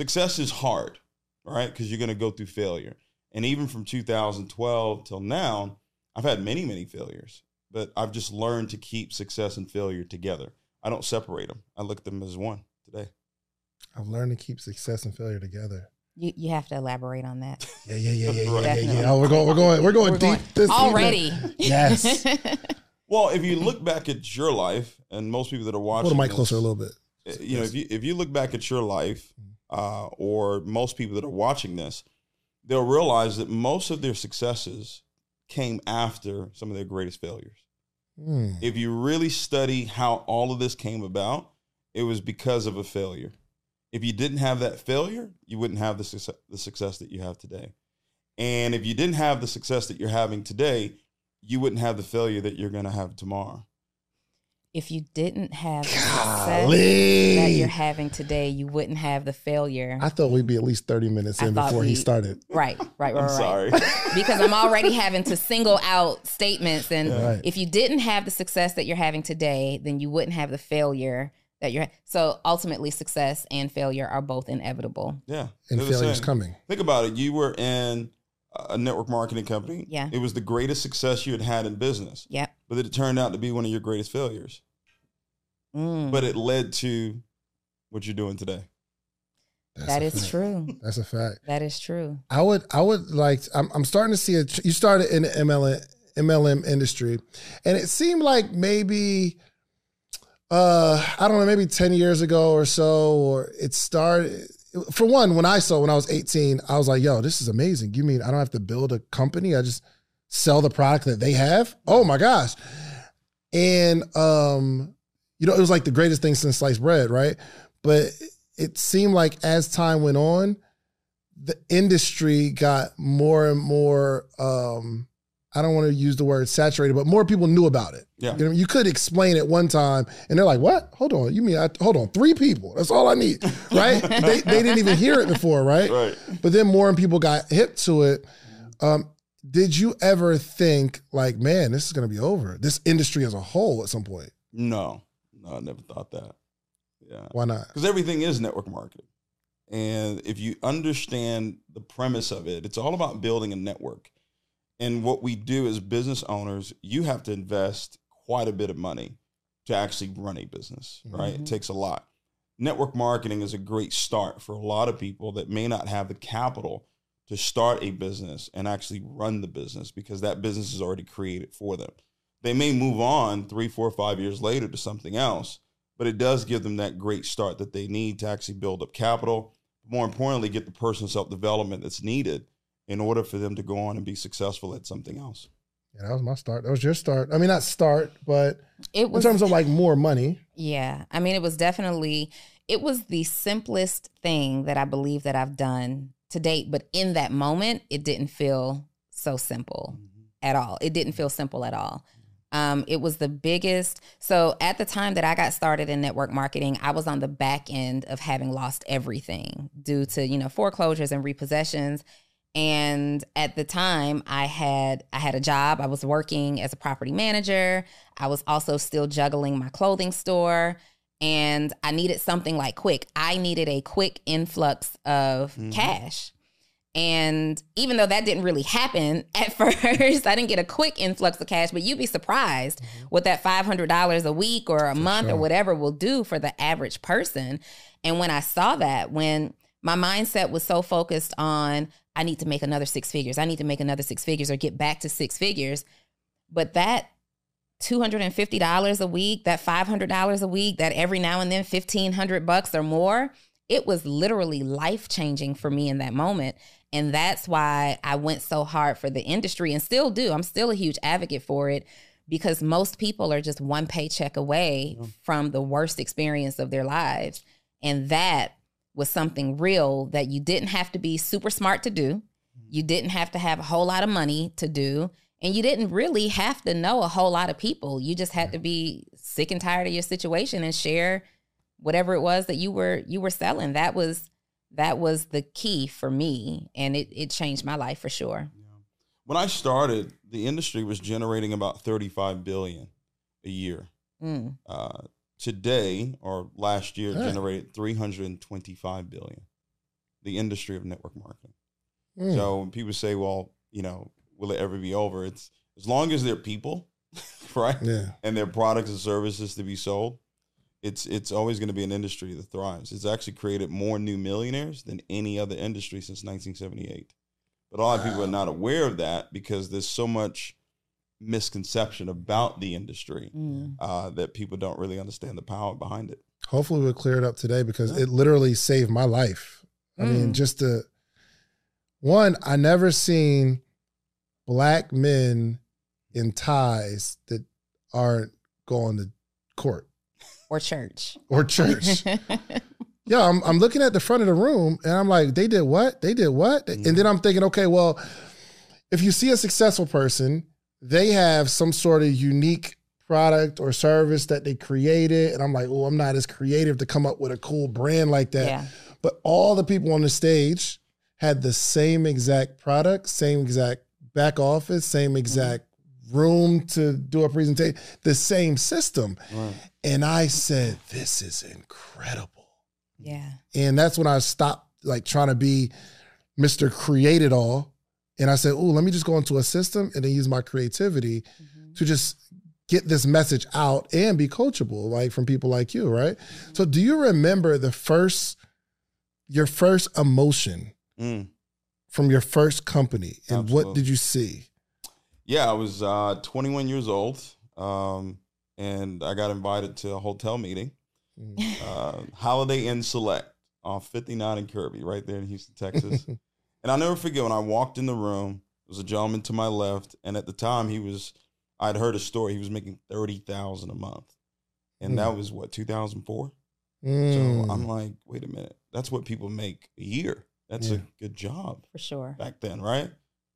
success is hard, right? Because you're going to go through failure. And even from 2012 till now, I've had many, many failures, but I've just learned to keep success and failure together. I don't separate them. I look at them as one today. I've learned to keep success and failure together. You you have to elaborate on that. Yeah, yeah, yeah, yeah, yeah, yeah, yeah. Oh, we're going, we're going, we're going We're deep going- this evening. Already. Yes. Well, if you look back at your life, and most people that are watching, Hold the mic closer a little bit. uh, You know, if you if you look back at your life, uh, or most people that are watching this, they'll realize that most of their successes came after some of their greatest failures. Hmm. If you really study how all of this came about, it was because of a failure. If you didn't have that failure, you wouldn't have the success, the success that you have today. And if you didn't have the success that you're having today, you wouldn't have the failure that you're going to have tomorrow. If you didn't have the success that you're having today, you wouldn't have the failure. I thought we'd be at least 30 minutes I in thought before he started. right, right, right, I'm right. sorry. because I'm already having to single out statements. And Right. if you didn't have the success that you're having today, then you wouldn't have the failure that you're. So ultimately, success and failure are both inevitable. yeah. And they're failure's coming. Think about it. You were in a network marketing company. Yeah. It was the greatest success you had had in business, Yep. but it turned out to be one of your greatest failures. Mm, But it led to what you're doing today. That's that a is fact. true. That's a fact. That is true. I would, I would like. I'm, I'm starting to see a. You started in the MLM, MLM industry, and it seemed like maybe, uh, I don't know, maybe ten years ago or so, or it started. For one, when I saw when I was 18, I was like, "Yo, this is amazing." You mean I don't have to build a company? I just sell the product that they have? Oh my gosh! And um, you know, it was like the greatest thing since sliced bread, right? But it seemed like as time went on, the industry got more and more um I don't want to use the word saturated, but more people knew about it. Yeah. You know, you could explain it one time and they're like, "What? Hold on. You mean I hold on, three people. That's all I need." Right? they they didn't even hear it before, right? Right. But then more and people got hip to it. Um did you ever think like, "Man, this is going to be over." This industry as a whole at some point. No, no, I never thought that. Yeah. Why not? Because everything is network marketing. And if you understand the premise of it, it's all about building a network. And what we do as business owners, you have to invest quite a bit of money to actually run a business, right? It Mhm. takes a lot. Network marketing is a great start for a lot of people that may not have the capital to start a business and actually run the business because that business is already created for them. They may move on three, four, five years later to something else, but it does give them that great start that they need to actually build up capital. More importantly, get the personal self development that's needed in order for them to go on and be successful at something else. Yeah, that was my start. That was your start. I mean, not start, but It was, in terms of like more money. Yeah. I mean, it was definitely it was the simplest thing that I believe that I've done to date, but in that moment, it didn't feel so simple mm-hmm. at all. It didn't feel simple at all. Um, it was the biggest. So at the time that I got started in network marketing, I was on the back end of having lost everything due to you know foreclosures and repossessions. And at the time, I had I had a job. I was working as a property manager. I was also still juggling my clothing store, and I needed something like quick. I needed a quick influx of Mhm. cash. And even though that didn't really happen at first, I didn't get a quick influx of cash, but you'd be surprised mm-hmm. what that $500 a week or a month or whatever will do for the average person. And when I saw that, when my mindset was so focused on, I need to make another six figures, I need to make another six figures or get back to six figures. But that $250 a week, that $500 a week, that every now and then 1500 bucks or more, it was literally life changing for me in that moment. And that's why I went so hard for the industry and still do. I'm still a huge advocate for it because most people are just one paycheck away from the worst experience of their lives. And that was something real that you didn't have to be super smart to do. Mm-hmm. You didn't have to have a whole lot of money to do. And you didn't really have to know a whole lot of people. You just had to be sick and tired of your situation and share whatever it was that you were you were selling. That was that was the key for me. And it, it changed my life for sure. When I started, the industry was generating about 35 billion a year. Mm. Uh, today or last year Huh. generated 325 billion. the industry of network marketing. Mm. So when people say, "Well, you know, will it ever be over?" It's as long as there are people, right, yeah. and their products and services to be sold. It's it's always going to be an industry that thrives. It's actually created more new millionaires than any other industry since 1978. But a lot of people are not aware of that because there's so much misconception about the industry Mm. uh, that people don't really understand the power behind it. Hopefully we'll clear it up today because Yeah. it literally saved my life. I mean, Mm. just to one, I never seen black men in ties that aren't going to court Or church. or church. yeah, I'm, I'm looking at the front of the room and I'm like, they did what? They did what? And then I'm thinking, okay, well, if you see a successful person, they have some sort of unique product or service that they created. And I'm like, oh, I'm not as creative to come up with a cool brand like that. yeah. But all the people on the stage had the same exact product, same exact back office, same exact room to do a presentation, the same system. Right. And I said, this is incredible. Yeah. And that's when I stopped like trying to be Mr. Create It All. And I said, oh, let me just go into a system and then use my creativity Mhm. to just get this message out and be coachable, like from people like you, right? So do you remember the first, your first emotion Mm. from your first company? And what did you see? Yeah, I was uh, 21 years old, um, and I got invited to a hotel meeting, Mm. uh, Holiday Inn Select off 59 and Kirby, right there in Houston, Texas. and I'll never forget when I walked in the room. There was a gentleman to my left, and at the time he was, I'd heard a story. He was making thirty thousand a month, and Hmm. that was what 2004. Mm. So I'm like, wait a minute, that's what people make a year. That's Yeah. a good job For sure. back then, right?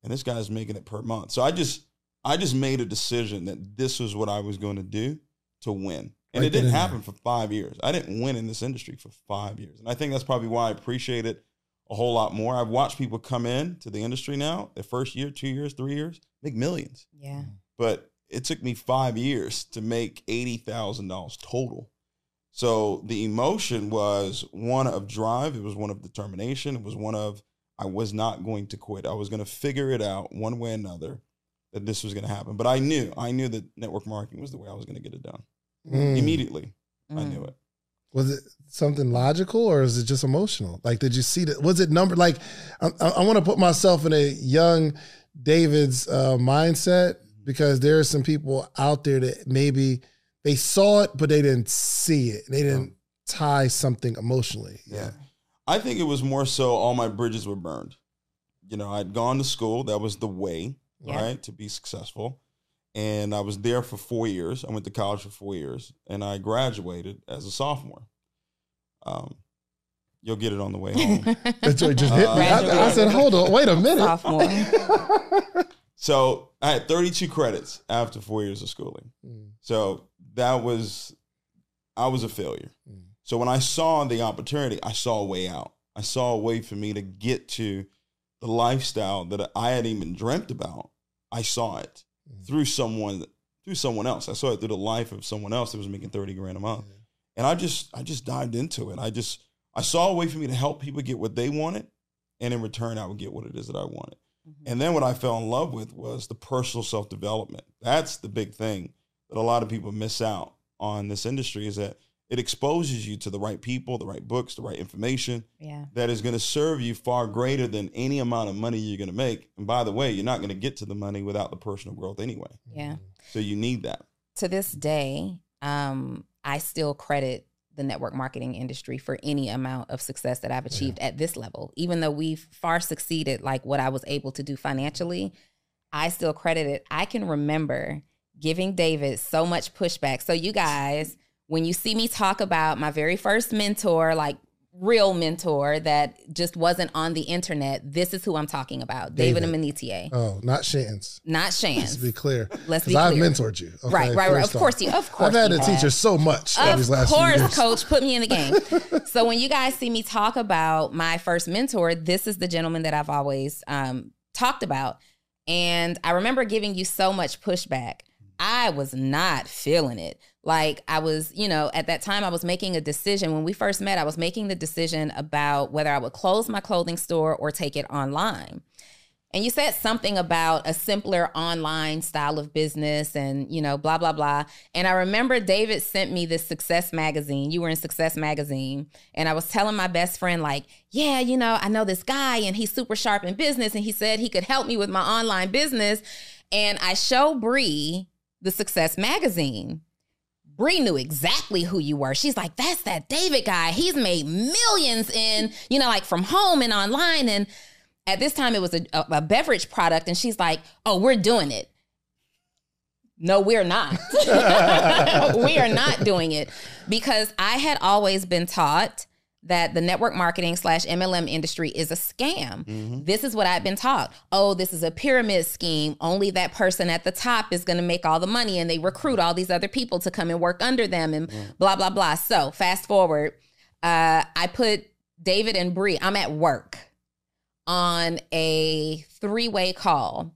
And this guy's making it per month. So I just I just made a decision that this was what I was going to do to win. And Right it didn't and happen for 5 years. I didn't win in this industry for 5 years. And I think that's probably why I appreciate it a whole lot more. I've watched people come in to the industry now, their first year, 2 years, 3 years, make millions. Yeah. But it took me 5 years to make $80,000 total. So the emotion was one of drive, it was one of determination, it was one of I was not going to quit. I was going to figure it out one way or another that this was going to happen. But I knew, I knew that network marketing was the way I was going to get it done. Mm. Immediately, I Mm. knew it. Was it something logical or is it just emotional? Like, did you see that? Was it number? Like, I, I, I want to put myself in a young David's uh, mindset because there are some people out there that maybe they saw it, but they didn't see it. They didn't tie something emotionally. Yeah. I think it was more so all my bridges were burned. You know, I'd gone to school, that was the way, Yeah. right, to be successful. And I was there for four years. I went to college for four years and I graduated as a sophomore. Um, you'll get it on the way home. That's what just hit me. I, I said, hold on, wait a minute. Sophomore. so I had 32 credits after four years of schooling. Mm. So that was, I was a failure. Mm. So when I saw the opportunity, I saw a way out. I saw a way for me to get to the lifestyle that I had even dreamt about. I saw it Mm. through someone, through someone else. I saw it through the life of someone else that was making 30 grand a month. And I just, I just dived into it. I just, I saw a way for me to help people get what they wanted. And in return, I would get what it is that I wanted. And then what I fell in love with was the personal self development. That's the big thing that a lot of people miss out on this industry is that it exposes you to the right people, the right books, the right information yeah. that is going to serve you far greater than any amount of money you're going to make. And by the way, you're not going to get to the money without the personal growth anyway. Yeah. So you need that. to this day, um, I still credit the network marketing industry for any amount of success that I've achieved at this level. Even though we've far succeeded like what I was able to do financially, I still credit it. I can remember giving David so much pushback. So you guys, when you see me talk about my very first mentor, like real mentor that just wasn't on the internet, this is who I'm talking about. David, David. Amanitier. Oh, not Shans. Not Let's be clear. Let's Because be I've mentored you. okay, right, right, right. Of off. course you of course I've had to have. teach her so much Of these last course, few years. coach, put me in the game. so when you guys see me talk about my first mentor, this is the gentleman that I've always um, talked about. And I remember giving you so much pushback. I was not feeling it. Like I was, you know, at that time I was making a decision when we first met, I was making the decision about whether I would close my clothing store or take it online. And you said something about a simpler online style of business and, you know, blah, blah, blah. And I remember David sent me this Success magazine. You were in Success magazine. And I was telling my best friend, like, yeah, you know, I know this guy and he's super sharp in business. And he said he could help me with my online business. And I show Bree the Success magazine. Bree knew exactly who you were. She's like, that's that David guy. He's made millions in, you know, like from home and online. And at this time, it was a, a, a beverage product. And she's like, oh, we're doing it. No, we're not. we are not doing it because I had always been taught that the network marketing slash MLM industry is a scam. Mm-hmm. This is what I've been taught. Oh, this is a pyramid scheme. Only that person at the top is going to make all the money and they recruit all these other people to come and work under them and mm. blah, blah, blah. So fast forward, uh, I put David and Bree, I'm at work on a three way call.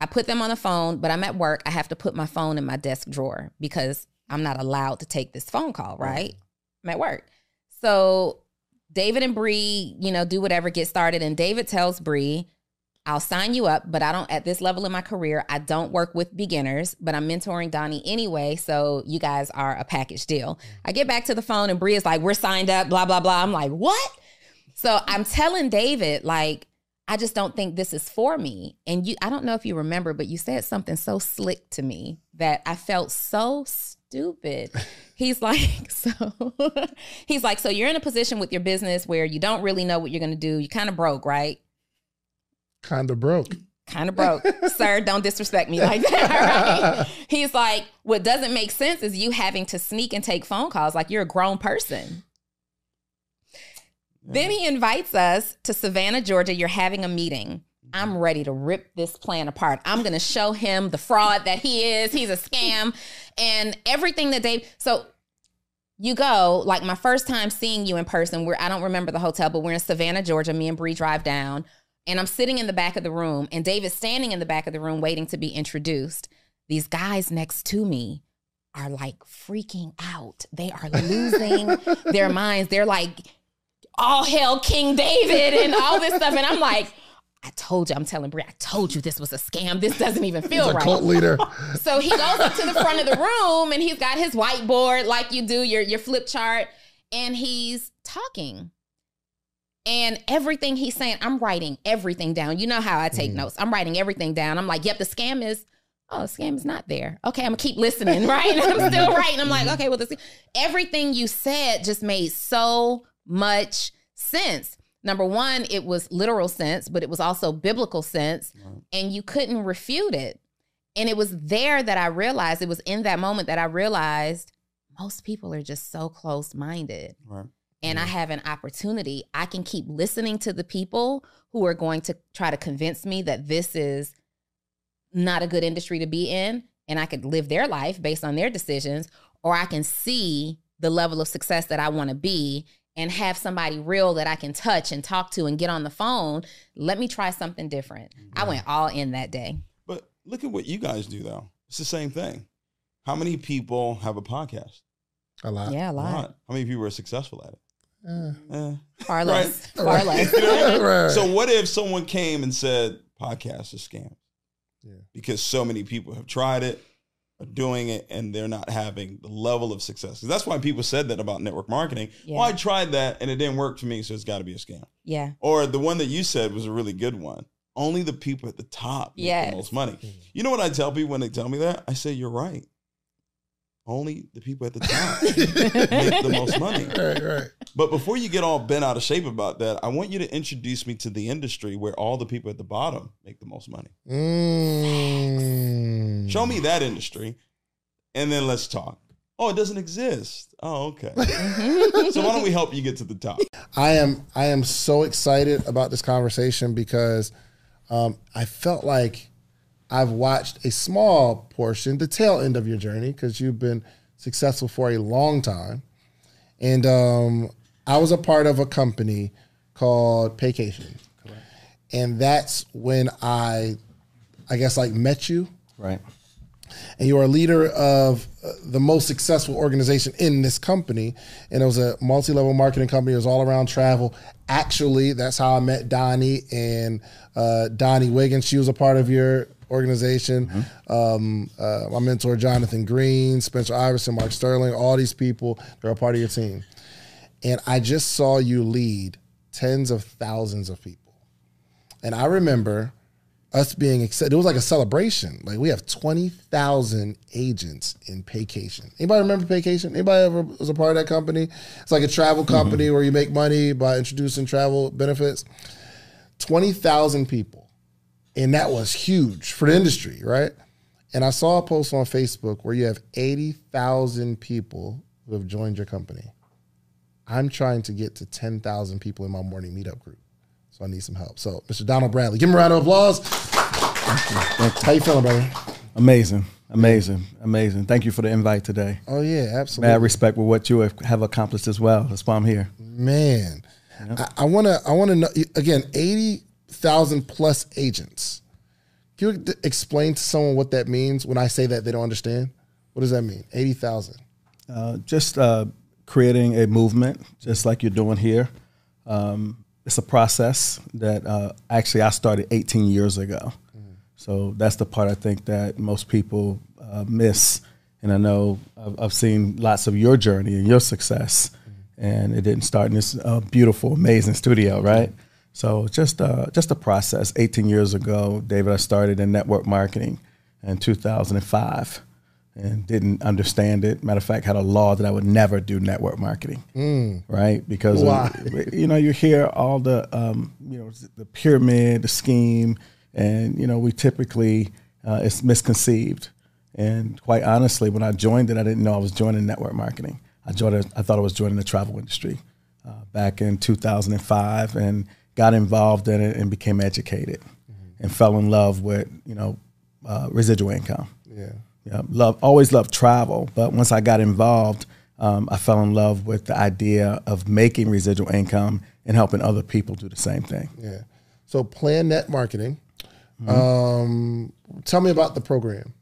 I put them on the phone, but I'm at work. I have to put my phone in my desk drawer because I'm not allowed to take this phone call, right? I'm at work. So David and Bree, you know, do whatever, get started. And David tells Bree, I'll sign you up, but I don't at this level in my career, I don't work with beginners, but I'm mentoring Donnie anyway. So you guys are a package deal. I get back to the phone and Bree is like, We're signed up, blah, blah, blah. I'm like, What? So I'm telling David, like, I just don't think this is for me. And you I don't know if you remember, but you said something so slick to me that I felt so stupid. He's like, so he's like, so you're in a position with your business where you don't really know what you're gonna do. You kind of broke, right? Kind of broke. Kind of broke. Sir, don't disrespect me like that. Right? He's like, what doesn't make sense is you having to sneak and take phone calls like you're a grown person. Then he invites us to Savannah, Georgia. You're having a meeting. I'm ready to rip this plan apart. I'm going to show him the fraud that he is. He's a scam and everything that they so you go like my first time seeing you in person where i don't remember the hotel but we're in savannah georgia me and Bree drive down and i'm sitting in the back of the room and david's standing in the back of the room waiting to be introduced. These guys next to me are like freaking out. They are losing their minds. They're like all hell king david and all this stuff and i'm like I told you, I'm telling Bree, I told you this was a scam. This doesn't even feel He's right. Cult leader. so he goes up to the front of the room and he's got his whiteboard like you do, your your flip chart, and he's talking. And everything he's saying, I'm writing everything down. You know how I take mm. notes. I'm writing everything down. I'm like, yep, the scam is, oh, the scam is not there. Okay, I'm gonna keep listening, right? I'm still writing. I'm like, okay, well, this everything you said just made so much sense number one, it was literal sense, but it was also biblical sense, right. and you couldn't refute it. And it was there that I realized, it was in that moment that I realized most people are just so close minded. Right. And yeah. I have an opportunity. I can keep listening to the people who are going to try to convince me that this is not a good industry to be in, and I could live their life based on their decisions, or I can see the level of success that I want to be and have somebody real that I can touch and talk to and get on the phone, let me try something different. I went all in that day. But look at what you guys do though. It's the same thing. How many people have a podcast? A lot. Yeah, a lot. A lot. How many people are successful at it? Uh, eh. Far less. Right? Far less. you know right. So what if someone came and said podcast is scam? Yeah. Because so many people have tried it are doing it and they're not having the level of success. That's why people said that about network marketing. Yeah. Well, I tried that and it didn't work for me, so it's got to be a scam. Yeah. Or the one that you said was a really good one. Only the people at the top make yes. the most money. Mm-hmm. You know what I tell people when they tell me that? I say, you're right only the people at the top make the most money. Right, right. But before you get all bent out of shape about that, I want you to introduce me to the industry where all the people at the bottom make the most money. Mm. Show me that industry, and then let's talk. Oh, it doesn't exist. Oh, okay. so why don't we help you get to the top? I am I am so excited about this conversation because um, I felt like I've watched a small portion, the tail end of your journey, because you've been successful for a long time. And um, I was a part of a company called Paycation. Correct. And that's when I, I guess, like met you. Right. and you are a leader of uh, the most successful organization in this company. And it was a multi-level marketing company. It was all around travel. Actually, that's how I met Donnie and uh, Donnie Wiggins. She was a part of your organization. Mm-hmm. Um, uh, my mentor, Jonathan Green, Spencer Iverson, Mark Sterling, all these people, they're a part of your team. And I just saw you lead tens of thousands of people. And I remember us being excited. It was like a celebration. Like we have 20,000 agents in Paycation. Anybody remember Paycation? Anybody ever was a part of that company? It's like a travel mm-hmm. company mm-hmm. where you make money by introducing travel benefits. 20,000 people. And that was huge for the industry, right? And I saw a post on Facebook where you have 80,000 people who have joined your company. I'm trying to get to 10,000 people in my morning meetup group. So I need some help. So, Mr. Donald Bradley, give him a round of applause. How you feeling, brother? Amazing, amazing, amazing. Thank you for the invite today. Oh yeah, absolutely. Mad respect with what you have accomplished as well. That's why I'm here. Man, yep. I want to. I want to know again. Eighty thousand plus agents. Can you explain to someone what that means when I say that they don't understand? What does that mean? Eighty thousand. Uh, just uh, creating a movement, just like you're doing here. Um, it's a process that uh, actually I started 18 years ago. Mm. So that's the part I think that most people uh, miss. And I know I've, I've, seen lots of your journey and your success, mm. and it didn't start in this uh, beautiful, amazing studio, right? So just uh, just a process. 18 years ago, David, I started in network marketing in 2005 and didn't understand it. Matter of fact, had a law that I would never do network marketing, mm. right? Because of, you know you hear all the um, you know the pyramid, the scheme, and you know we typically uh, it's misconceived. And quite honestly, when I joined it, I didn't know I was joining network marketing. I joined. I thought I was joining the travel industry uh, back in 2005, and got involved in it and became educated, mm-hmm. and fell in love with you know uh, residual income. Yeah yeah, love always loved travel, but once I got involved, um, I fell in love with the idea of making residual income and helping other people do the same thing. Yeah. So Planet Marketing. Mm-hmm. Um, tell me about the program.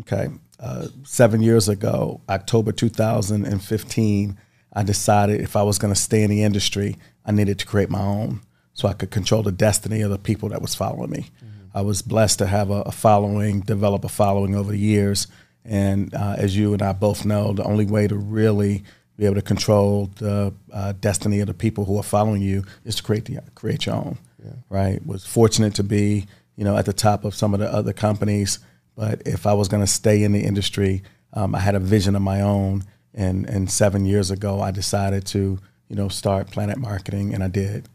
Okay. Uh, seven years ago, October 2015, I decided if I was going to stay in the industry, I needed to create my own so I could control the destiny of the people that was following me. Mm-hmm. I was blessed to have a, a following, develop a following over the years. And uh, as you and I both know, the only way to really be able to control the uh, destiny of the people who are following you is to create the create your own. Yeah. Right? Was fortunate to be you know at the top of some of the other companies, but if I was going to stay in the industry, um, I had a vision of my own. And and seven years ago, I decided to you know start Planet Marketing, and I did.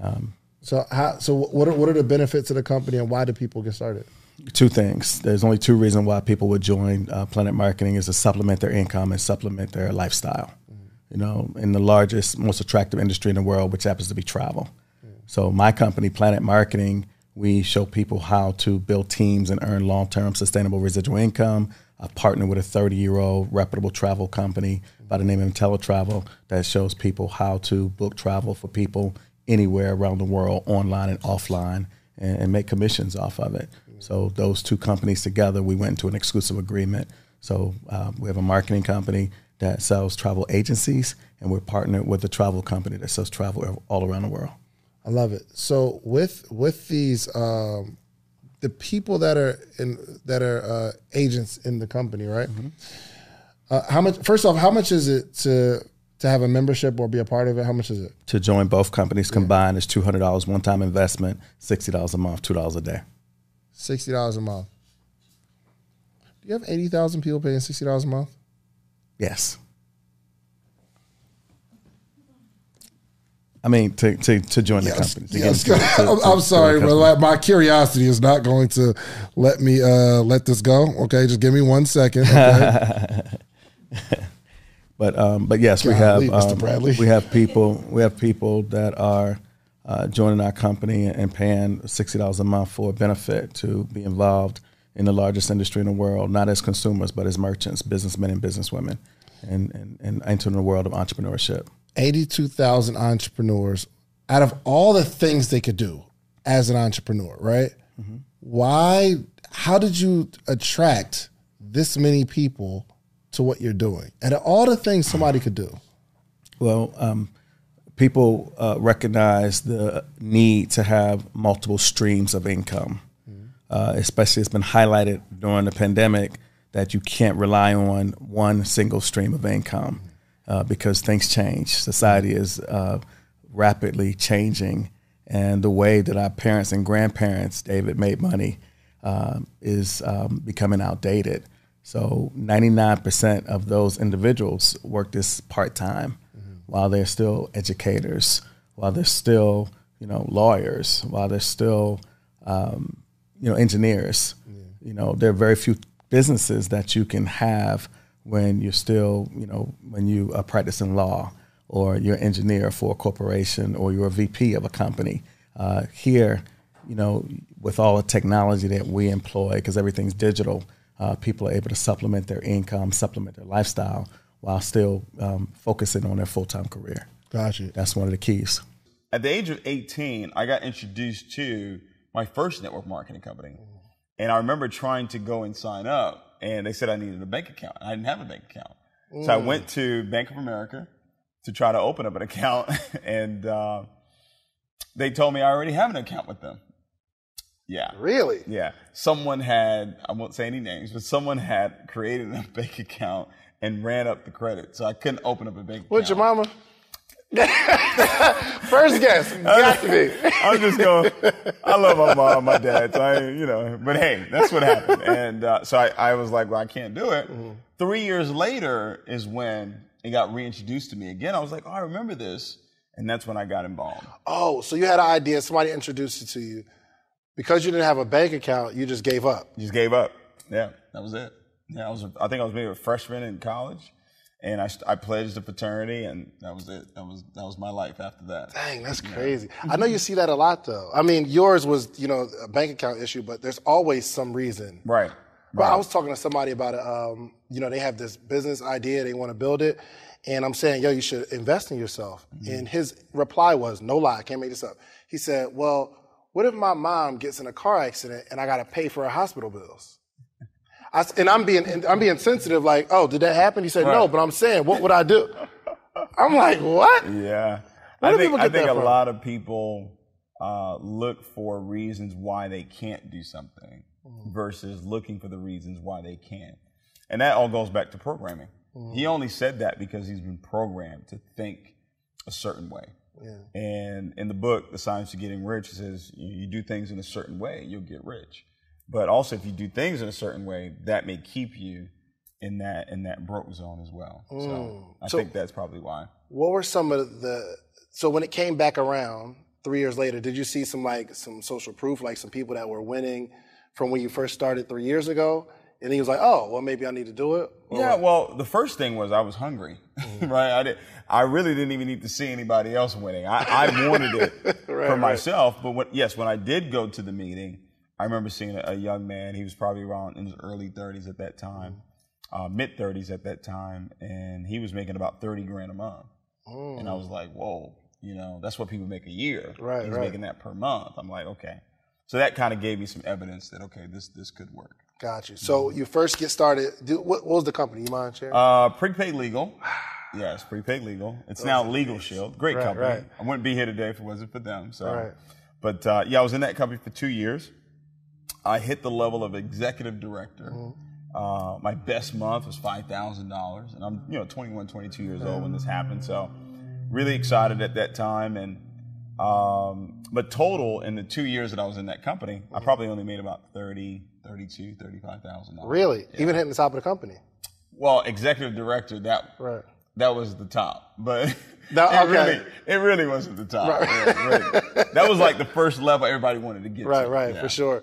Um, so how so what are what are the benefits of the company and why do people get started? Two things. There's only two reasons why people would join uh, Planet Marketing is to supplement their income and supplement their lifestyle. Mm-hmm. You know, in the largest, most attractive industry in the world, which happens to be travel. Mm-hmm. So my company, Planet Marketing, we show people how to build teams and earn long-term sustainable residual income. I partner with a 30-year-old reputable travel company by the name of InteleTravel that shows people how to book travel for people anywhere around the world, online and offline, and, and make commissions off of it. So those two companies together, we went into an exclusive agreement. So um, we have a marketing company that sells travel agencies, and we're partnered with a travel company that sells travel all around the world. I love it. So with with these, um, the people that are in that are uh, agents in the company, right? Mm-hmm. Uh, how much? First off, how much is it to to have a membership or be a part of it? How much is it? To join both companies combined is two hundred dollars one time investment, sixty dollars a month, two dollars a day. Sixty dollars a month. Do you have eighty thousand people paying sixty dollars a month? Yes. I mean, to, to, to join yes. the company. Yes. To, to, I'm sorry, but my curiosity is not going to let me uh, let this go. Okay, just give me one second. Okay? But um, but yes, Golly, we have um, we have people we have people that are uh, joining our company and paying sixty dollars a month for a benefit to be involved in the largest industry in the world, not as consumers but as merchants, businessmen and businesswomen, and and, and entering the world of entrepreneurship. Eighty-two thousand entrepreneurs. Out of all the things they could do as an entrepreneur, right? Mm-hmm. Why? How did you attract this many people to what you're doing? And all the things somebody could do. Well, um, people uh, recognize the need to have multiple streams of income. Uh, especially, it's been highlighted during the pandemic that you can't rely on one single stream of income uh, because things change. Society is uh, rapidly changing, and the way that our parents and grandparents, David, made money um, is um, becoming outdated. So, 99% of those individuals work this part time while they're still educators, while they're still, you know, lawyers, while they're still, um, you know, engineers. You know, there are very few businesses that you can have when you're still, you know, when you are practicing law or you're an engineer for a corporation or you're a VP of a company. Uh, here, you know, with all the technology that we employ, because everything's digital, uh, people are able to supplement their income, supplement their lifestyle while still um, focusing on their full time career. Gotcha. That's one of the keys. At the age of 18, I got introduced to my first network marketing company. And I remember trying to go and sign up, and they said I needed a bank account. I didn't have a bank account. So I went to Bank of America to try to open up an account, and uh, they told me I already have an account with them. Yeah. Really? Yeah. Someone had, I won't say any names, but someone had created a bank account and ran up the credit. So I couldn't open up a bank account. What's your mama? First guess, got to be. I'm just going, I love my mom, my dad. So I, you know, but hey, that's what happened. And uh, so I, I was like, well, I can't do it. Three years later is when it got reintroduced to me again. I was like, oh, I remember this. And that's when I got involved. Oh, so you had an idea, somebody introduced it to you. Because you didn't have a bank account, you just gave up. You just gave up. Yeah, that was it. Yeah, I was. I think I was maybe a freshman in college, and I, I pledged a fraternity, and that was it. That was that was my life after that. Dang, that's crazy. I know you see that a lot though. I mean, yours was, you know, a bank account issue, but there's always some reason. Right. But I was talking to somebody about it. Um, you know, they have this business idea, they want to build it. And I'm saying, yo, you should invest in yourself. And his reply was, no lie, I can't make this up. He said, well, what if my mom gets in a car accident and I got to pay for her hospital bills? I and I'm being, and I'm being sensitive, like, oh, did that happen? He said, no, but I'm saying, what would I do? I'm like, what? Yeah. Where I think, I think a from? lot of people uh, look for reasons why they can't do something Mm. versus looking for the reasons why they can. And that all goes back to programming. Mm. He only said that because he's been programmed to think a certain way. And in the book, The Science of Getting Rich, it says you, you do things in a certain way, you'll get rich. But also, if you do things in a certain way, that may keep you in that in that broke zone as well. So mm. I So- think that's probably why. What were some of the so when it came back around three years later, did you see some like some social proof, like some people that were winning from when you first started three years ago? And he was like, "Oh, well, maybe I need to do it." Or Yeah, what? well, the first thing was I was hungry, mm-hmm. right? I did. I really didn't even need to see anybody else winning. I, I wanted it for right. myself. But when, yes, when I did go to the meeting, I remember seeing a, a young man. He was probably around in his early 30s at that time, mm-hmm. uh, mid 30s at that time, and he was making about 30 grand a month. And I mm. was like, whoa, you know, that's what people make a year. Right, He's right. making that per month. I'm like, okay. So that kind of gave me some evidence that okay, this this could work. got you. So you first get started. Do, what, what was the company? You mind sharing? Uh, prepaid legal. Yes, prepaid legal. It's now Legal Shield. Great Right, company. right. I wouldn't be here today if it wasn't for them. So, Right. but uh, yeah, I was in that company for two years. I hit the level of executive director. Mm-hmm. Uh, my best month was five thousand dollars, and I'm you know 21, 22 years old when this happened. So, really excited at that time. And um, but total in the two years that I was in that company, Mm-hmm. I probably only made about 30, 32, 35,000 dollars. really? Even hitting the top of the company? Well, executive director, that Right. that was the top, but That- it okay. really it really wasn't the top. Yeah, really. That was like the first level everybody wanted to get Right, to. right, Yeah. for sure.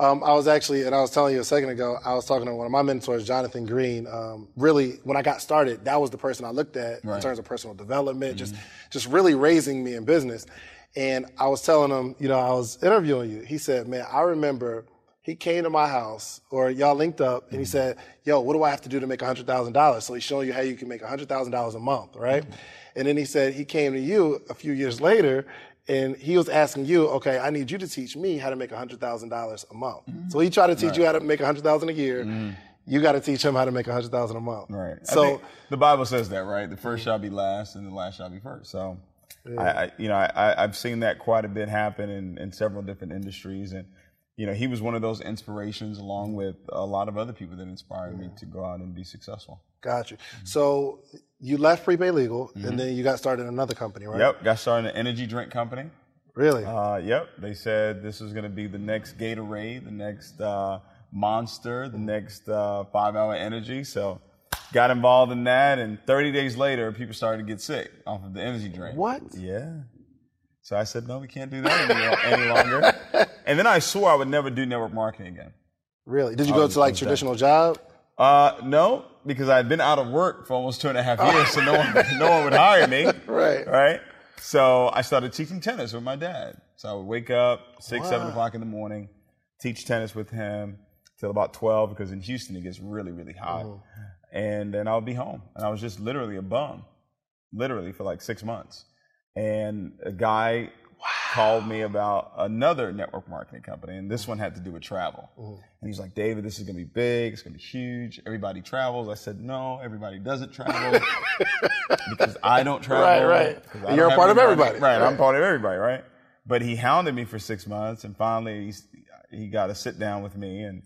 Um, I was actually, and I was telling you a second ago, I was talking to one of my mentors, Jonathan Green. Um, really, when I got started, that was the person I looked at in terms of personal development, just, just really raising me in business. And I was telling him, you know, I was interviewing you. He said, man, I remember he came to my house or y'all linked up and he mm-hmm. said, yo, what do I have to do to make $100,000? So he's showing you how you can make $100,000 a month, right? Mm-hmm. And then he said he came to you a few years later and he was asking you, okay, I need you to teach me how to make $100,000 a month. Mm-hmm. So he tried to teach you how to make 100000 a year. you got to teach him how to make a hundred thousand a month. Right. So the Bible says that, right? The first shall be last, and the last shall be first. So, I, I, you know, I, I've seen that quite a bit happen in, in several different industries, and you know, he was one of those inspirations, along with a lot of other people that inspired me to go out and be successful. got you. Mm-hmm. So you left prepaid legal, and then you got started in another company, right? Yep. Got started in an energy drink company. Really? Uh, yep. They said this was going to be the next Gatorade, the next uh, Monster, the next uh, Five Hour Energy. So, got involved in that, and 30 days later, people started to get sick off of the energy drink. What? Yeah. So I said, no, we can't do that any, any longer. And then I swore I would never do network marketing again. really? Did you I go to like traditional job? Uh, no, because I'd been out of work for almost two and a half years, so no one, no one would hire me. Right. Right. So I started teaching tennis with my dad. So I would wake up six, seven o'clock in the morning, teach tennis with him till about twelve because in Houston it gets really, really hot, and then I would be home. And I was just literally a bum, literally for like six months. And a guy called me about another network marketing company, and this one had to do with travel. Mm. And he's like, David, this is gonna be big, it's gonna be huge. Everybody travels. I said, No, everybody doesn't travel because I don't travel. Right, right. 'cause I And you're a part of everybody. Right, I'm part of everybody, right? But he hounded me for six months, and finally he got to sit down with me, and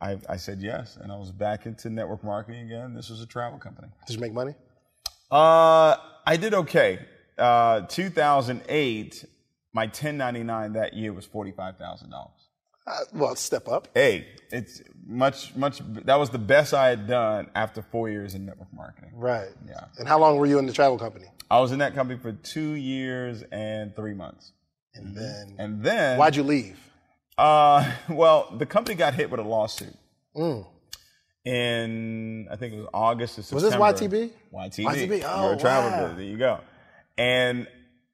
I, I said yes, and I was back into network marketing again. This was a travel company. Did you make money? Uh, I did okay. Uh, 2008, my 1099 that year was forty-five thousand dollars. Uh, well, step up. Hey, it's much, much. That was the best I had done after four years in network marketing. Right. Yeah. And how long were you in the travel company? I was in that company for two years and three months, And then and then why'd you leave? Uh, well, the company got hit with a lawsuit. Mm. In I think it was August or September. Was this YTB? YTB. YTB, oh, You're a travel wow. There you go. And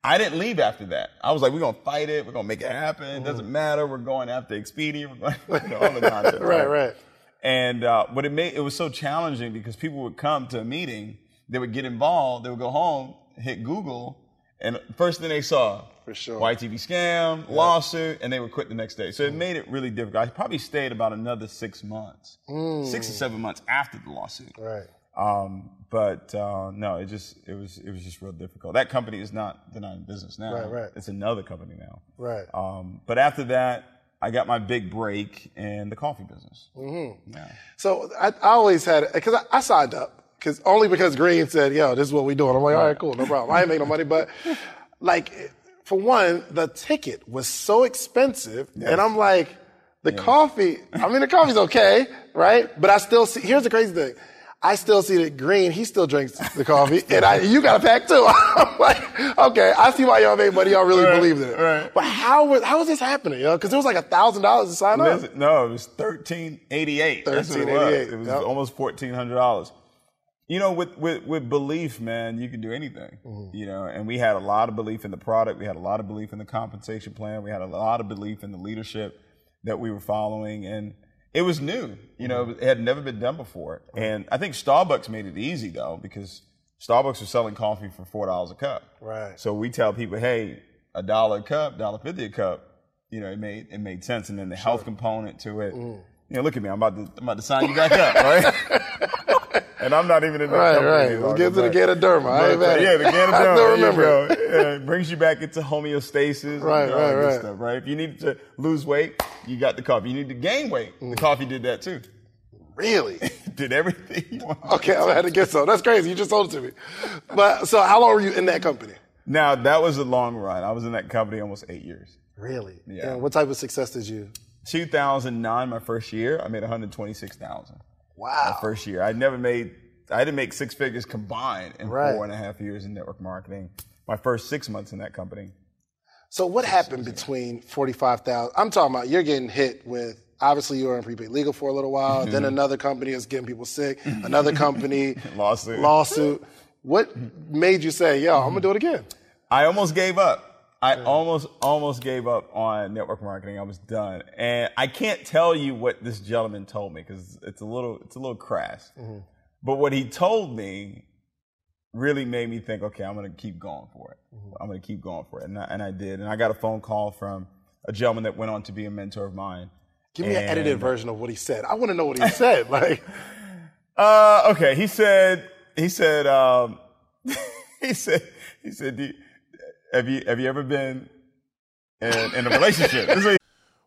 I didn't leave after that. I was like, we're gonna fight it. We're gonna make it happen. It doesn't matter. We're going after Expedia. We're going, you know, all the nonsense. Mm. Right, right. And uh, what it made it was so challenging because people would come to a meeting, they would get involved, they would go home, hit Google, and first thing they saw, For sure. YTB scam, lawsuit, and they would quit the next day. So it made it really difficult. I probably stayed about another six months, six or seven months after the lawsuit. Mm. Right. Um, but uh, no, it just it was it was just real difficult. That company is not they're not in business now. Right, right. It's another company now. Right. Um, but after that, I got my big break in the coffee business. Mm-hmm. Yeah. So I, I always had because I, I signed up because only because Green said, "Yo, this is what we doing." I'm like, "All right, cool, no problem." I ain't make no money, but like for one, the ticket was so expensive, and I'm like, the coffee. I mean, the coffee's okay, right? But I still see. Here's the crazy thing. I still see that Green, he still drinks the coffee, and I, you got a pack too. I'm like, okay, I see why y'all made money. Y'all really Right, believed in it. right. But how was how was this happening? Yo? Because it was like a thousand dollars to sign up. No, it was thirteen eighty eight. That's what it was. It was yep. almost fourteen hundred dollars. You know, with, with with belief, man, you can do anything. Mm-hmm. You know, and we had a lot of belief in the product. We had a lot of belief in the compensation plan. We had a lot of belief in the leadership that we were following, and it was new. You know, Mm-hmm. it had never been done before. And I think Starbucks made it easy though, because Starbucks was selling coffee for four dollars a cup. Right. So we tell people, hey, a dollar a cup, dollar fifty a cup. You know, it made it made sense, and then the health component to it. Mm. You know, look at me, I'm about to I'm about to sign you back up, right? and I'm not even in the Right, company right. Let's get to the but- Ganoderma. I ain't mad yeah, the Ganoderma. I still you remember it brings you back into homeostasis. Right, and all that right, good right. Stuff, right. If you need to lose weight, you got the coffee. You need to gain weight. Mm. The coffee did that too. Really? Did everything you. Okay, I had to get so. That's crazy. You just told it to me. But so, how long were you in that company? Now that was a long run. I was in that company almost eight years. Really? Yeah. And what type of success did you? 2009, my first year, I made 126,000. Wow. My first year, I never made. I didn't make six figures combined in Right. four and a half years in network marketing. My first six months in that company. So what happened between forty-five thousand? I'm talking about you're getting hit with. Obviously, you were in prepaid legal for a little while. Mm-hmm. Then another company is getting people sick. Another company Lawsuit. lawsuit. What made you say, "Yo, I'm gonna do it again"? I almost gave up. I almost almost gave up on network marketing. I was done, and I can't tell you what this gentleman told me because it's a little it's a little crass. But what he told me really made me think, okay, I'm going to keep going for it. I'm going to keep going for it, and I, and I did. And I got a phone call from a gentleman that went on to be a mentor of mine, Give me an edited version of what he said. I want to know what he said. Like, Uh, okay, he said, he said, um, he said, he said, do you, have you have you ever been in, in a relationship?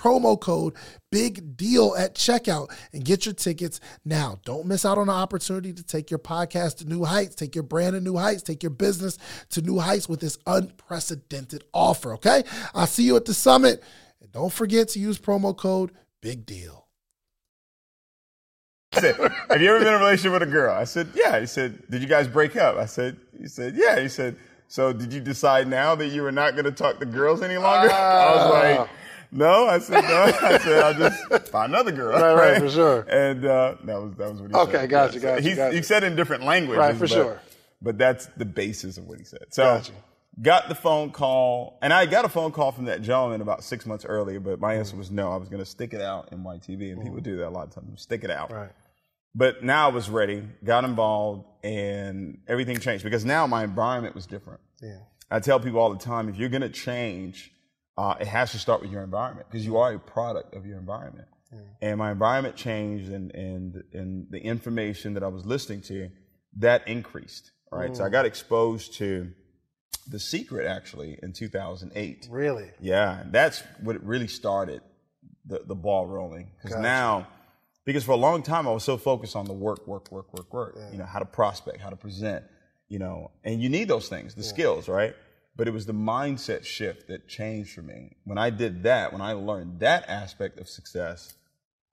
promo code big deal at checkout and get your tickets now don't miss out on the opportunity to take your podcast to new heights take your brand to new heights take your business to new heights with this unprecedented offer okay i'll see you at the summit and don't forget to use promo code big deal said, Have you ever been in a relationship with a girl? I said, Yeah. He said, Did you guys break up? I said, He said, Yeah. He said, So did you decide now that you were not going to talk to girls any longer? Ah. I was like, no, I said no. I said I'll just find another girl. Right, right, for sure. And uh, that was that was what he Okay, said. gotcha, Yeah, gotcha, He, gotcha. he said in different languages. Right, for but, sure. But that's the basis of what he said. So Gotcha. got the phone call, and I got a phone call from that gentleman about six months earlier, but my answer was no. I was going to stick it out in YTB, and people do that a lot of times. Stick it out. right But now I was ready, got involved, and everything changed because now my environment was different. yeah I tell people all the time if you're going to change, uh, it has to start with your environment because you are a product of your environment. And my environment changed, and, and, and the information that I was listening to, that increased. Right. So I got exposed to The Secret actually in 2008. really Yeah, and that's what really started the, the ball rolling. Because Gotcha. now, because for a long time I was so focused on the work, work, work, work, work. You know, how to prospect, how to present. You know, and you need those things, the skills, right? But it was the mindset shift that changed for me. When I did that, when I learned that aspect of success,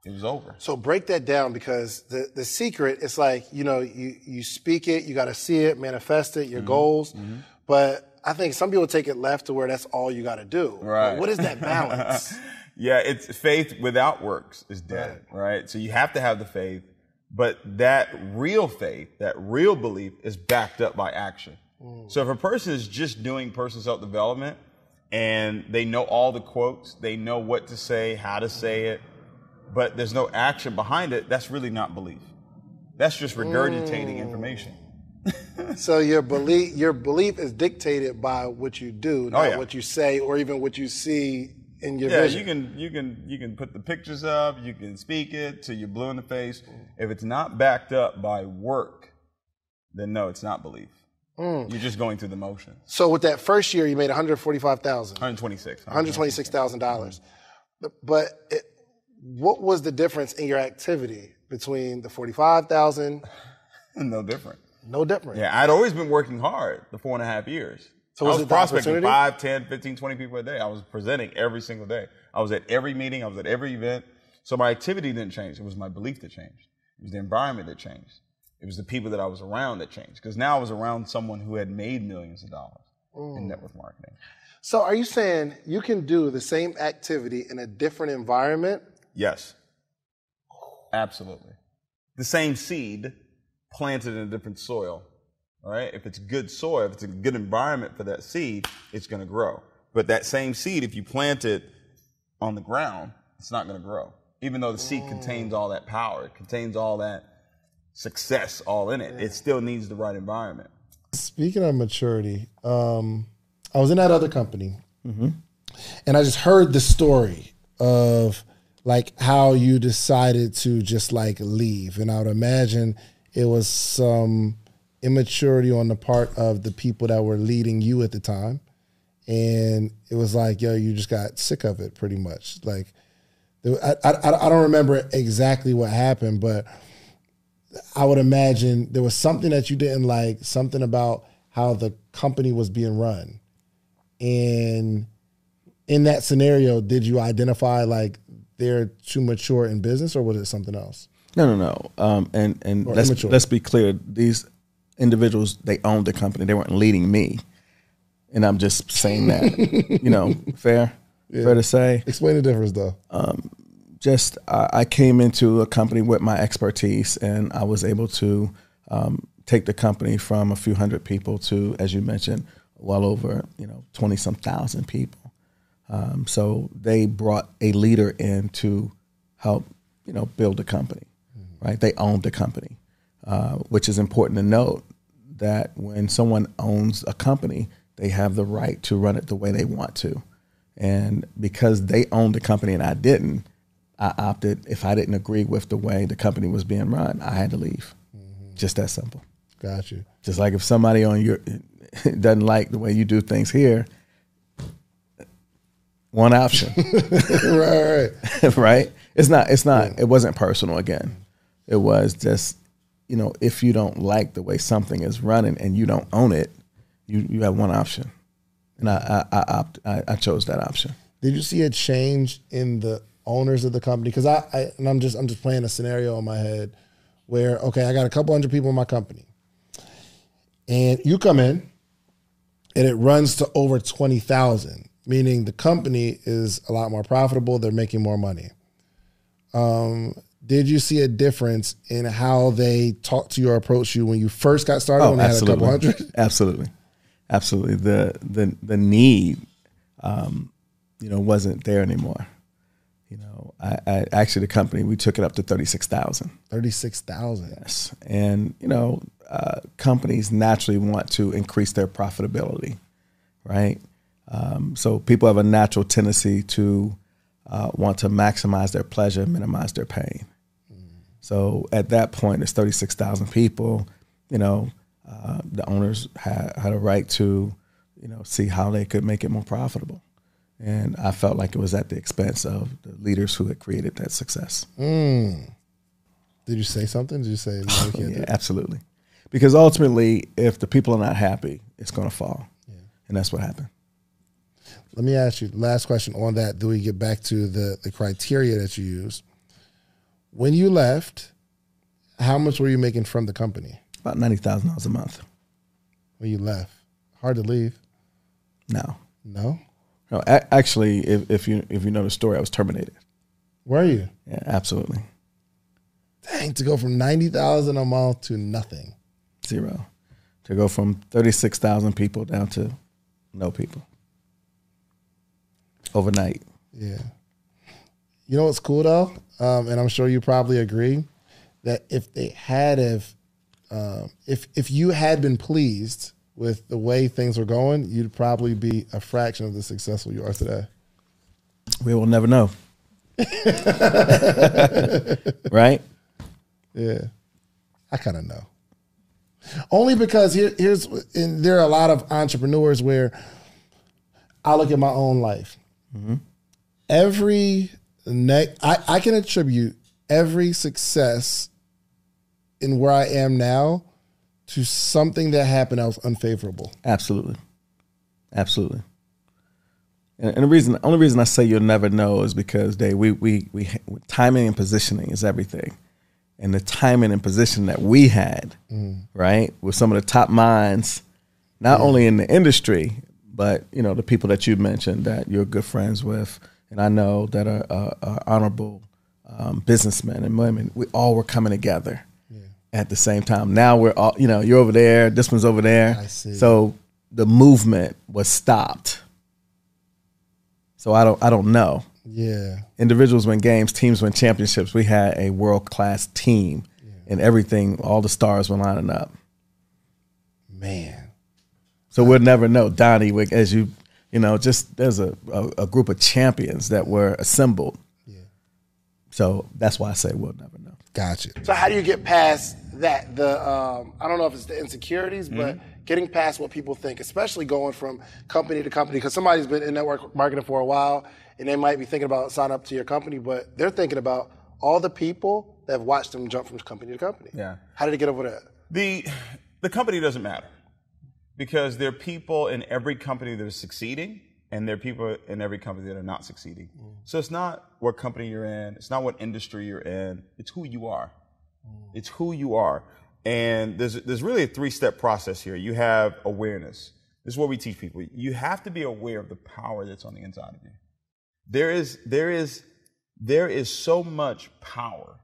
it was over. So break that down because the the secret is like you know you you speak it, you got to see it, manifest it, your Mm-hmm. goals. But I think some people take it left to where that's all you got to do. Right. what is that balance? Yeah, it's faith without works is dead, right. So you have to have the faith, but that real faith, that real belief is backed up by action. Mm. So if a person is just doing personal self development and they know all the quotes, they know what to say, how to say it, but there's no action behind it, that's really not belief. That's just regurgitating mm. information. so your belief your belief is dictated by what you do, oh, not Oh, yeah. what you say or even what you see in your Yeah, vision. you can you can you can put the pictures up, you can speak it till you're blue in the face. Mm. If it's not backed up by work, then no, it's not belief. Mm. You're just going through the motions. so with that first year, you made one hundred forty five thousand. 126. one hundred twenty six thousand dollars. But it, what was the difference in your activity between the forty five thousand? no different. No different. Yeah, I'd always been working hard the four and a half years. So I was was it the prospecting opportunity? 5, 10, 15, 20 people a day. I was presenting every single day. I was at every meeting, I was at every event. So my activity didn't change. It was my belief that changed. It was the environment that changed. It was the people that I was around that changed. Because now I was around someone who had made millions of dollars Mm. in network marketing. So are you saying you can do the same activity in a different environment? Yes. Absolutely. The same seed planted in a different soil. All right. If it's good soil, if it's a good environment for that seed, it's going to grow. But that same seed, if you plant it on the ground, it's not going to grow. Even though the seed contains all that power, it contains all that success all in it, it still needs the right environment. Speaking of maturity, um, I was in that other company, and I just heard the story of like how you decided to just like leave, and I would imagine it was some immaturity on the part of the people that were leading you at the time, and it was like, yo, you just got sick of it, pretty much. Like, I, I, I don't remember exactly what happened, but I would imagine there was something that you didn't like, something about how the company was being run. And in that scenario, did you identify like they're too mature in business or was it something else? No, no, no. Um, and and let's immature. let's be clear. These individuals they owned the company. They weren't leading me, and I'm just saying that. you know, fair, fair to say. Explain the difference though. Just I, I came into a company with my expertise, and I was able to um, take the company from a few hundred people to, as you mentioned, well over you know twenty some thousand people. Um, so they brought a leader in to help, you know, build the company, right? They owned the company, uh, which is important to note that when someone owns a company, they have the right to run it the way they want to. And because they owned the company and I didn't, I opted, if I didn't agree with the way the company was being run, I had to leave. Mm-hmm. Just that simple. Got you. Just like if somebody on your doesn't like the way you do things here, one option, right, right. right? It's not. It's not. It wasn't personal. Again, it was just, you know, if you don't like the way something is running and you don't own it, you you have one option, and I I I, opt, I, I chose that option. Did you see a change in the owners of the company? Because I, I and I'm just I'm just playing a scenario in my head where okay, I got a couple hundred people in my company, and you come in, and it runs to over twenty thousand, meaning the company is a lot more profitable. They're making more money. Um, did you see a difference in how they talked to you or approached you when you first got started? when they had a couple hundred. absolutely, absolutely. The the the need, um, you know, wasn't there anymore. You know, I, I actually the company we took it up to thirty six thousand. Thirty six thousand. Yes, and you know, uh, companies naturally want to increase their profitability, right? Um, so people have a natural tendency to uh, want to maximize their pleasure, minimize their pain. So at that point, it's thirty six thousand people. You know, uh, the owners had had a right to, you know, see how they could make it more profitable. And I felt like it was at the expense of the leaders who had created that success. Mm. Did you say something? Did you say no, can't Yeah, absolutely. Because ultimately, if the people are not happy, it's going to fall. Yeah. And that's what happened. Let me ask you last question on that. Do we get back to the the criteria that you use? when you left, how much were you making from the company About ninety thousand dollars a month. when you left? Hard to leave. No, No. No. A- actually, if, if you if you know the story, I was terminated. Were you? Yeah, absolutely Dang, to go from ninety thousand a month to nothing. zero. To go from thirty six thousand people down to no people overnight. Yeah. You know what's cool though, um, and I'm sure you probably agree that if they had have, um, if if you had been pleased with the way things were going, you'd probably be a fraction of the successful you are today. We will never know. right? Yeah, I kind of know. Only because here, here's there are a lot of entrepreneurs where I look at my own life. Mm-hmm. Every ne- I, I can attribute every success in where I am now to something that happened that was unfavorable. Absolutely. Absolutely. And, and the reason, the only reason I say you'll never know is because they we we we timing and positioning is everything, and the timing and position that we had, right, with some of the top minds, not only in the industry, but you know the people that you mentioned that you're good friends with, and I know that are, are, are honorable um, businessmen and women. We all were coming together at the same time. Now we're all, you know, you're over there, this one's over there. I see. So the movement was stopped. So I don't, I don't know. Yeah. Individuals win games, teams win championships. We had a world class team, and everything, all the stars were lining up. Man. So we'll never know. Donnie, as you, you know, just there's a, a, a group of champions that were assembled. Yeah. So that's why I say we'll never know. Gotcha. So how do you get past that? The um, I don't know if it's the insecurities, but getting past what people think, especially going from company to company, because somebody's been in network marketing for a while, and they might be thinking about signing up to your company, but they're thinking about all the people that have watched them jump from company to company. Yeah. How did they get over that? The the company doesn't matter because there are people in every company that are succeeding, and there are people in every company that are not succeeding. Mm. So it's not what company you're in, it's not what industry you're in, it's who you are. Mm. It's who you are. And there's there's really a three step process here. You have awareness. This is what we teach people. You have to be aware of the power that's on the inside of you. There is there is there is so much power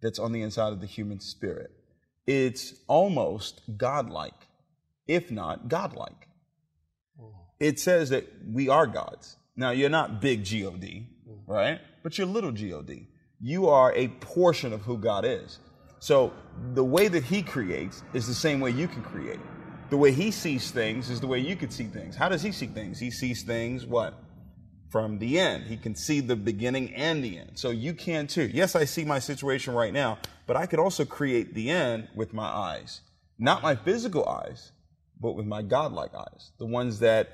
that's on the inside of the human spirit. It's almost godlike, if not godlike. It says that we are gods. Now, you're not big God, right? But you're little God. You are a portion of who God is. So, the way that He creates is the same way you can create. The way He sees things is the way you can see things. How does He see things? He sees things what? from the end. He can see the beginning and the end. So you can too. Yes, I see my situation right now, but I could also create the end with my eyes. Not my physical eyes, but with my godlike eyes. The ones that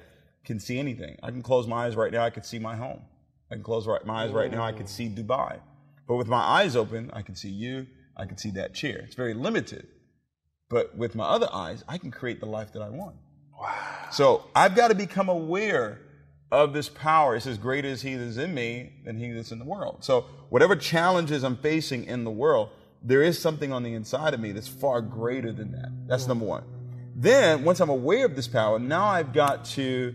can see anything. I can close my eyes right now, I can see my home. I can close right, my eyes right now, I can see Dubai. But with my eyes open, I can see you, I can see that chair. It's very limited. But with my other eyes, I can create the life that I want. Wow. So I've got to become aware of this power. It says, Greater is he that is in me than he that's in the world. So whatever challenges I'm facing in the world, there is something on the inside of me that's far greater than that. That's number one. Then, once I'm aware of this power, now I've got to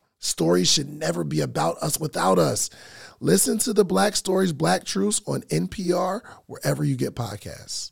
Stories should never be about us without us. Listen to the Black Stories, Black Truths on NPR, wherever you get podcasts.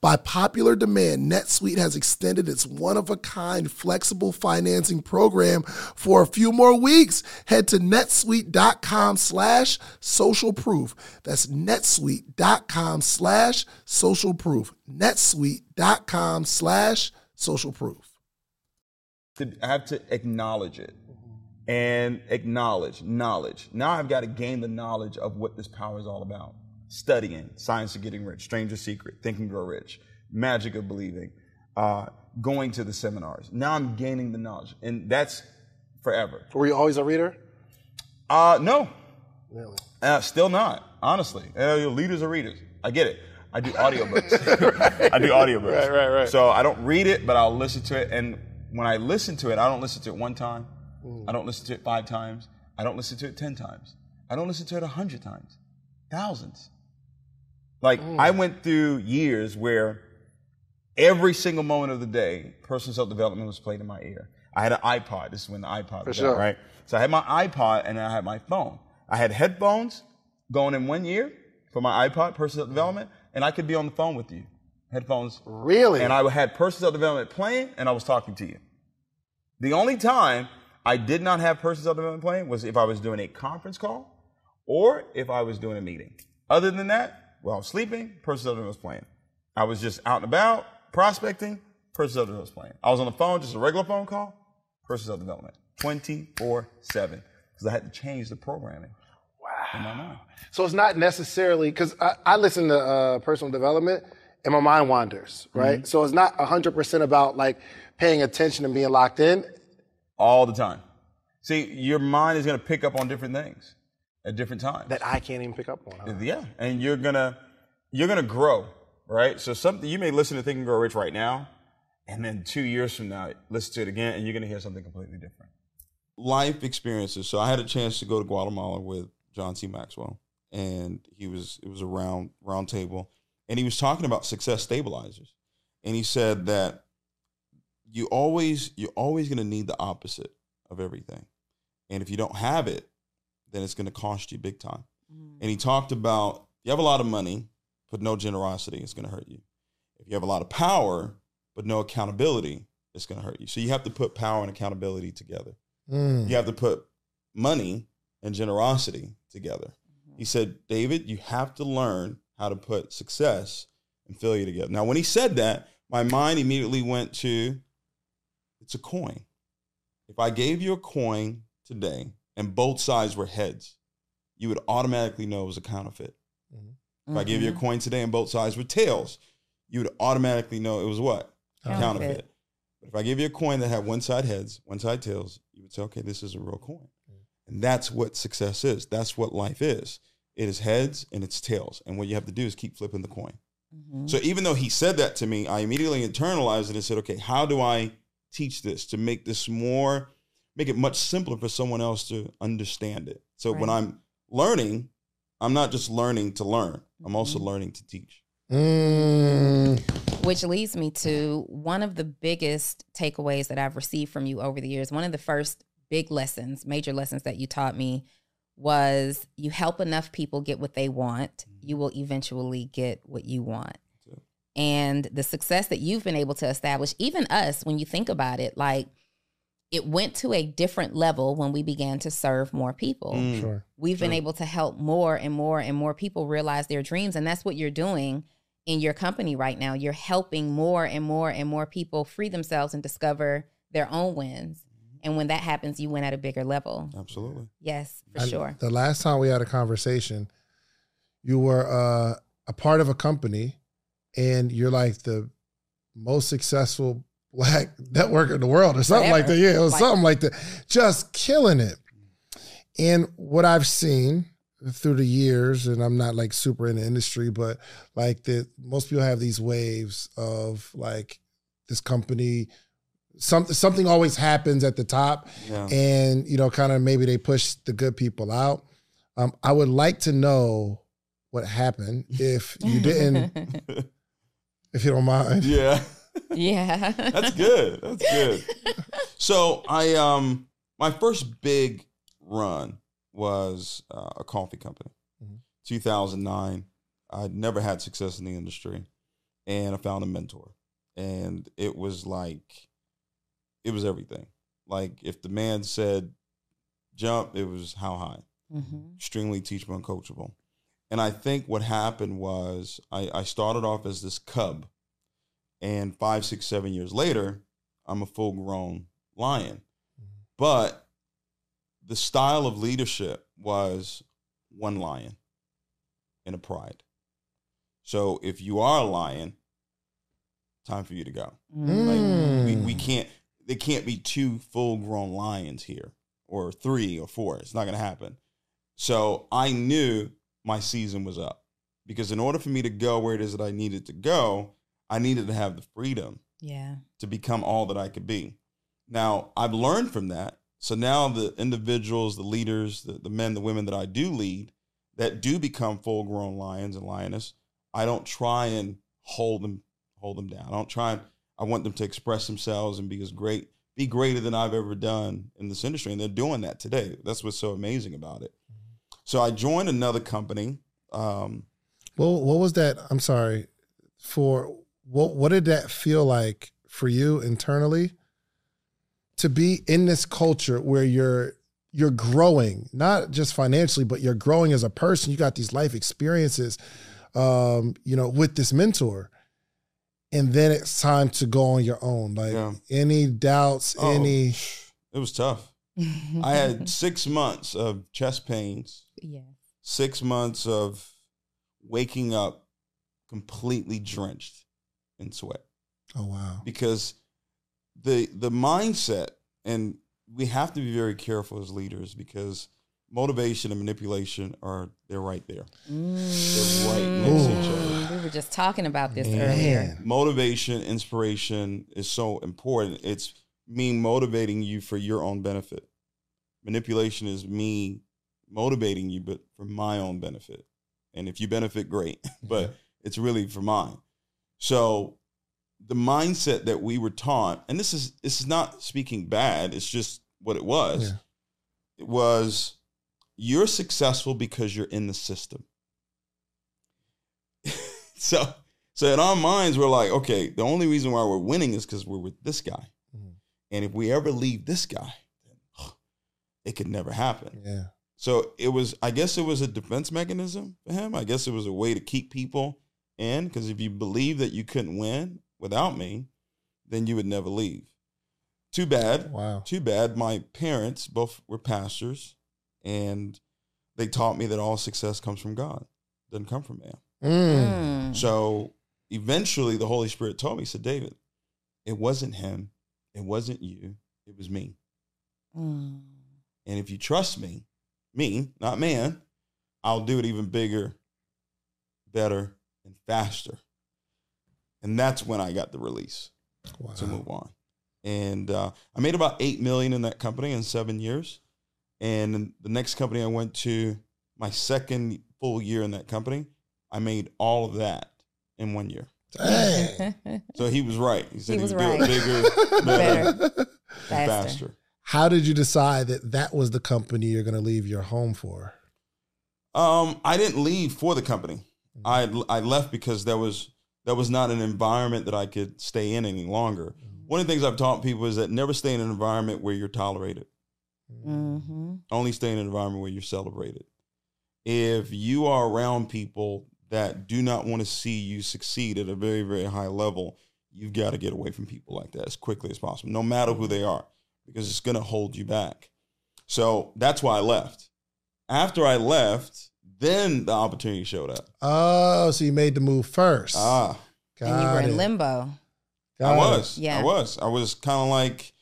By popular demand, NetSuite has extended its one of a kind flexible financing program for a few more weeks. Head to netsuite.com slash social proof. That's netsuite.com slash social proof. netsuite.com slash social proof. I have to acknowledge it and acknowledge knowledge. Now I've got to gain the knowledge of what this power is all about studying Science of Getting Rich, Strangest Secret, Think and Grow Rich, Magic of Believing, uh, going to the seminars. Now I'm gaining the knowledge, and that's forever. Were you always a reader? Uh, no. Really? Uh, still not, honestly. Uh, leaders are readers. I get it. I do audiobooks. right. I do audiobooks. Right, right, right. So I don't read it, but I'll listen to it. And when I listen to it, I don't listen to it one time. Mm. I don't listen to it five times. I don't listen to it ten times. I don't listen to it a hundred times. Thousands. Like mm. I went through years where every single moment of the day, personal self development was played in my ear. I had an iPod. This is when the iPod For was sure. out, right? So I had my iPod and I had my phone. I had headphones going in one ear for my iPod, personal development, and I could be on the phone with you. Headphones. Really? And I had personal development playing and I was talking to you. The only time I did not have personal development playing was if I was doing a conference call or if I was doing a meeting. Other than that, while I was sleeping, personal development was playing. I was just out and about, prospecting, personal development was playing. I was on the phone, just a regular phone call, personal development, 24 7. Because I had to change the programming. Wow. In my mind. So it's not necessarily, because I, I, listen to uh, personal development and my mind wanders, right? Mm-hmm. So it's not 100% about like paying attention and being locked in. All the time. See, your mind is going to pick up on different things at different times that I can't even pick up on. Huh? Yeah, and you're gonna you're gonna grow, right? So something you may listen to Think and Grow Rich right now, and then two years from now, listen to it again, and you're gonna hear something completely different. Life experiences. So I had a chance to go to Guatemala with John C. Maxwell, and he was it was a round round table, and he was talking about success stabilizers, and he said that you always you're always gonna need the opposite of everything, and if you don't have it, then it's going to cost you big time. Mm. And he talked about you have a lot of money, but no generosity, it's going to hurt you. If you have a lot of power, but no accountability, it's going to hurt you. So you have to put power and accountability together. Mm. You have to put money and generosity together. Mm-hmm. He said, David, you have to learn how to put success and failure together. Now, when he said that, my mind immediately went to it's a coin. If I gave you a coin today and both sides were heads, you would automatically know it was a counterfeit. Mm-hmm. If I give you a coin today and both sides were tails, you would automatically know it was what? Counterfeit. Counterfeit. But if I give you a coin that had one side heads, one side tails, you would say, okay, this is a real coin. And that's what success is. That's what life is. It is heads and it's tails. And what you have to do is keep flipping the coin. Mhm. So even though he said that to me, I immediately internalized it and said, okay, how do I teach this to make this more, make it much simpler for someone else to understand it? So when I'm learning, I'm not just learning to learn, I'm also Mhm. learning to teach. Mm, Which leads me to one of the biggest takeaways that I've received from you over the years. One of the first big lessons, major lessons that you taught me was you help enough people get what they want, you will eventually get what you want. That's. And the success that you've been able to establish, even us, when you think about it, like it went to a different level when we began to serve more people. Mm. sure. we've been able to help more and more and more people realize their dreams and that's what you're doing in your company right now. You're helping more and more and more people free themselves and discover their own wins. And when that happens you win at a bigger level. Absolutely. yes for I- sure. The last time we had a conversation, you were uh, a part of a company, and you're like the most successful black network in the world, or something like that. Yeah, it was Like- something like that. Just killing it. And what I've seen through the years, and I'm not like super in the industry, but like that, most people have these waves of like this company. Something something always happens at the top, Yeah. and you know, kind of maybe they push the good people out. Um, I would like to know what happened if you didn't, if you don't mind. yeah. Yeah That's good. That's good. So I um my first big run was uh, a coffee company. Mhm. 2009. I'd never had success in the industry and I found a mentor. And it was like it was everything. Like if the man said jump, it was how high Mhm. extremely teachable and coachable. And I think what happened was I, I started off as this cub, and five, six, seven years later, I'm a full grown lion. But the style of leadership was one lion in a pride. So if you are a lion, time for you to go. Mm. Like we, Mm. we can't there can't be two full grown lions here or three or four. It's not gonna happen. So I knew my season was up. Because in order for me to go where it is that I needed to go, I needed to have the freedom yeah to become all that I could be. Now, I've learned from that. So now the individuals, the leaders, the, the men, the women that I do lead that do become full grown lions and lioness, I don't try and hold them hold them down. I don't try and I want them to express themselves and be as great, be greater than I've ever done in this industry. And they're doing that today. That's what's so amazing about it. So I joined another company. Um, Well, what was that? I'm sorry. For what? What did that feel like for you internally? To be in this culture where you're you're growing, not just financially, but you're growing as a person. You got these life experiences, um, you know, with this mentor, and then it's time to go on your own. Like Yeah. any doubts, oh, any it was tough. I had six months of chest pains, yeah six months of waking up completely drenched in sweat oh wow, because the the mindset and we have to be very careful as leaders because motivation and manipulation are they're right there. They're right next to each other. Mm, we were just talking about this Man. earlier Motivation, inspiration is so important. It's me motivating you for your own benefit. Manipulation is me motivating you, but for my own benefit. And if you benefit, great. but it's really for mine. So the mindset that we were taught, and this is this is not speaking bad, it's just what it was. Yeah. It was you're successful because you're in the system. so so in our minds, we're like, okay, the only reason why we're winning is because we're with this guy. Mhm. And if we ever leave this guy, it could never happen. yeah, So it was, I guess it was a defense mechanism for him. I guess it was a way to keep people in because if you believe that you couldn't win without me, then you would never leave. Too bad. wow, Too bad. My parents both were pastors and they taught me that all success comes from God, doesn't come from man. Mm. So eventually the Holy Spirit told me, he said, David, it wasn't him, it wasn't you, it was me. Mm. And if you trust me, me, not man, I'll do it even bigger, better, and faster. And that's when I got the release Wow. to move on. And uh, I made about eight million in that company in seven years. And the next company I went to, my second full year in that company, I made all of that in one year. Dang. So he was right. He said He he, was would do right. it bigger, better, Better. and Faster. faster. How did you decide that that was the company you're going to leave your home for? Um, I didn't leave for the company. I I left because there was that was not an environment that I could stay in any longer. One of the things I've taught people is that never stay in an environment where you're tolerated. Mm-hmm. Only stay in an environment where you're celebrated. If you are around people that do not want to see you succeed at a very very high level, you've got to get away from people like that as quickly as possible, no matter who they are, because it's going to hold you back. So that's why I left. After I left, then the opportunity showed up. Oh, so you made the move first. Ah, Got And you were it. in limbo. Got I it. was. Yeah. I was. I was kind of like,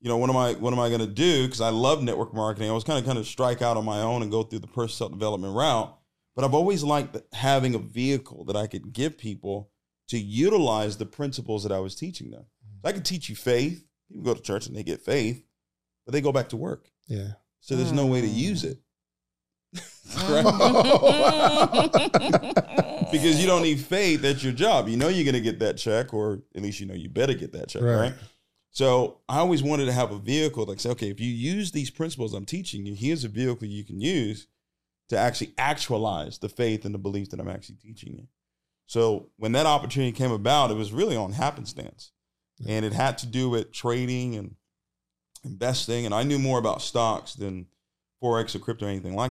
you know, what am I? What am I going to do? Because I love network marketing. I was kind of kind of strike out on my own and go through the personal development route. But I've always liked having a vehicle that I could give people to utilize the principles that I was teaching them. I could teach you faith. People go to church and they get faith, but they go back to work. Yeah. So there's no way to Mm. use it. Because you don't need faith at your job. You know you're going to get that check, or at least you know you better get that check, Right. right? So I always wanted to have a vehicle like say, okay, if you use these principles I'm teaching you, here's a vehicle you can use to actually actualize the faith and the beliefs that I'm actually teaching you. So when that opportunity came about, it was really on happenstance, and it had to do with trading and investing. And I knew more about stocks than forex or crypto or anything like.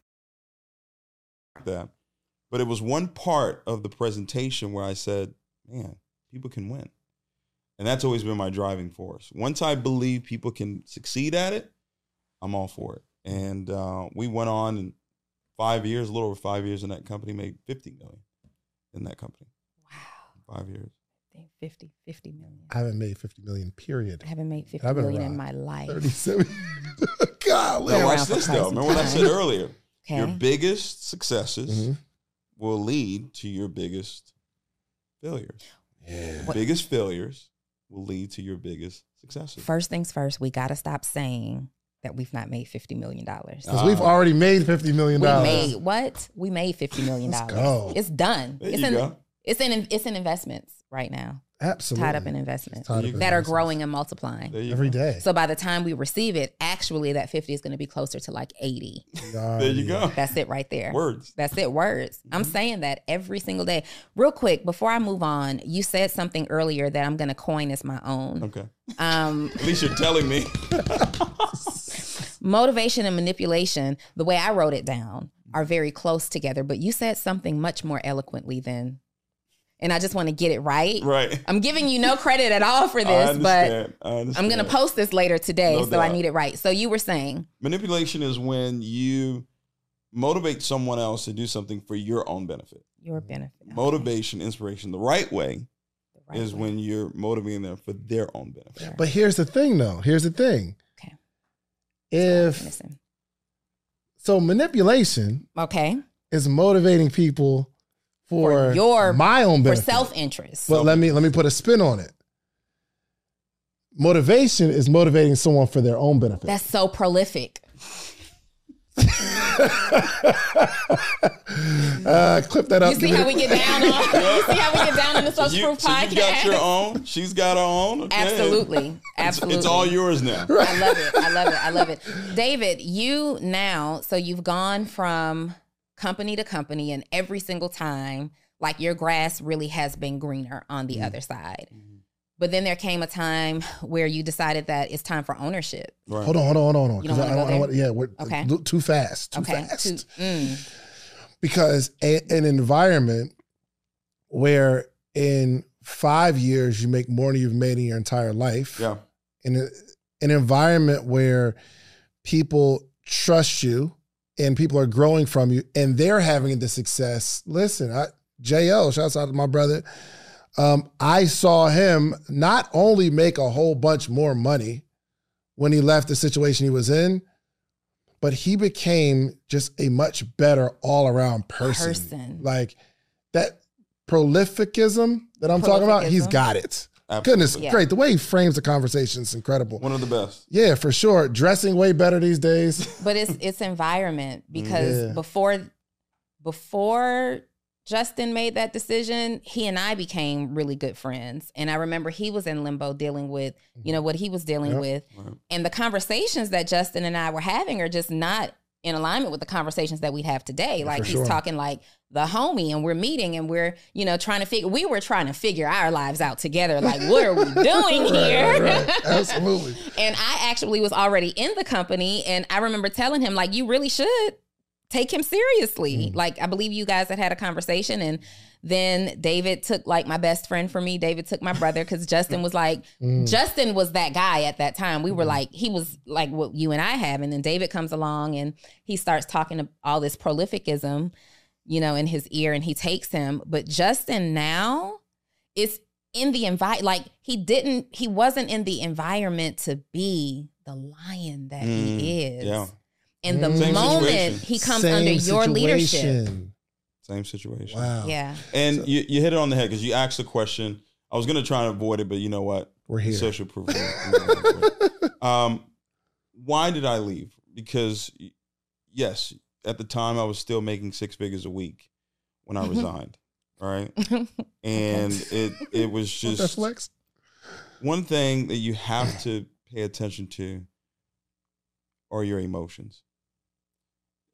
That. But it was one part of the presentation where I said, man, people can win. And that's always been my driving force. Once I believe people can succeed at it, I'm all for it. And uh, we went on in five years, a little over five years in that company, made 50 million in that company. Wow. Five years. I think 50, 50 million. I haven't made 50 million, period. I haven't made 50 I've been million in my life. 37. Golly. Now, around watch this though. Remember what I said time. Earlier? Your biggest successes Mhm. will lead to your biggest failures. Yeah. What- Biggest failures will lead to your biggest successes. First things first, we got to stop saying that we've not made $50 million. Because we've already made $50 million. We made what? We made $50 million. Let's go. It's done. There it's you in go. it's in it's in investments right now. Absolutely. Tied up in investments Tied up in that are growing and multiplying. There you every go. day. So by the time we receive it, actually that 50 is going to be closer to like 80. There you go. That's it right there. Words. That's it, words. I'm Mm-hmm. saying that every single day. Real quick, before I move on, you said something earlier that I'm going to coin as my own. Okay. Um, At least you're telling me. motivation and manipulation, the way I wrote it down, are very close together, but you said something much more eloquently than, and I just want to get it right. right. I'm giving you no credit at all for I this, but. I I'm going to post this later today, No so I need it right. So you were saying, Manipulation is when you motivate someone else to do something for your own benefit. your benefit. Okay. Motivation, inspiration, the right way The right is way. when you're motivating them for their own benefit. But here's the thing, though. Here's the thing. Okay. If so, manipulation Okay. is motivating people for, For your- my own benefit. For self interest. But let me let me put a spin on it. Motivation is motivating someone for their own benefit. That's so prolific. uh, clip that up. You see how we get down on you see how we get down on the social You, proof so you podcast? got your own. She's got her own. okay? Absolutely. Absolutely. it's all yours now. I love it. I love it. I love it. David, you now, so you've gone from company to company, and every single time, like your grass really has been greener on the mm-hmm. other side. Mm-hmm. But then there came a time where you decided that it's time for ownership. Right. Hold on, hold on, hold on, hold on. You don't 'cause wanna I, I, I yeah, we're Okay. Uh, a too fast, too okay. fast. To- mm, because a, an environment where in five years you make more than you've made in your entire life, Yeah. in a, an environment where people trust you and people are growing from you and they're having the success. Listen, I, Jo, shouts out to my brother. Um, I saw him not only make a whole bunch more money when he left the situation he was in, but he became just a much better all around person. Person. Like that prolificism that I'm talking about, he's got it. Absolutely. Goodness, Yeah. great. The way he frames the conversation is incredible. One of the best. Yeah, for sure. Dressing way better these days. but it's it's environment because Yeah. before before Justin made that decision, he and I became really good friends. And I remember he was in limbo dealing with, you mm-hmm. know, what he was dealing Yep. with. Right. And the conversations that Justin and I were having are just not in alignment with the conversations that we have today. Like for he's sure. talking like the homie and we're meeting and we're, you know, trying to figure we were trying to figure our lives out together. Like, what are we doing here? Right, right. Absolutely. And I actually was already in the company. And I remember telling him, like, you really should take him seriously. Mm. Like, I believe you guys had had a conversation. And then David took, like, my best friend for me. David took my brother because Justin was like, Mm. Justin was that guy at that time. We were like, he was like what you and I have. And then David comes along and he starts talking to all this prolificism, you know, in his ear and he takes him. But Justin now is in the invite, like he didn't he wasn't in the environment to be the lion that he Mm, is. yeah. And the Mm. Same moment situation. he comes Same under your leadership. Situation. Same situation. Wow. Yeah. And you, you hit it on the head because you asked the question. I was going to try and avoid it, but you know what? We're here. Social proof. I'm gonna avoid it. um, why did I leave? Because yes, at the time I was still making six figures a week when I resigned. All right, and it it was just flex? one thing that you have to pay attention to are your emotions.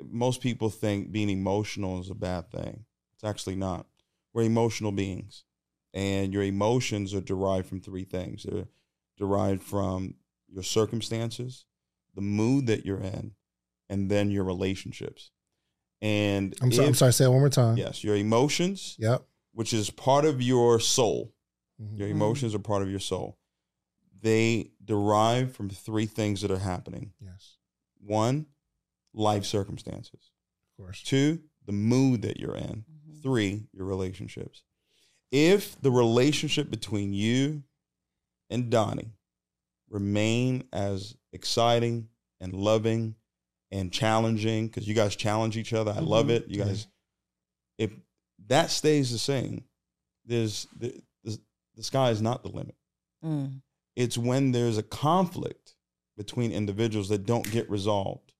Most people think being emotional is a bad thing. It's actually not. We're emotional beings, and your emotions are derived from three things. They're derived from your circumstances, the mood that you're in, and then your relationships. And I'm, sorry, I'm if- sorry, say it one more time. Yes, your emotions, Yep. which is part of your soul. Mhm. Your emotions are part of your soul. They derive from three things that are happening. Yes, One, life circumstances. of course. Two, the mood that you're in. Three, your relationships. If the relationship between you and Donnie remain as exciting and loving and challenging, because you guys challenge each other, I love Mhm. it. You guys, if that stays the same, there's the, the, the sky is not the limit. Mm. It's when there's a conflict between individuals that don't get resolved,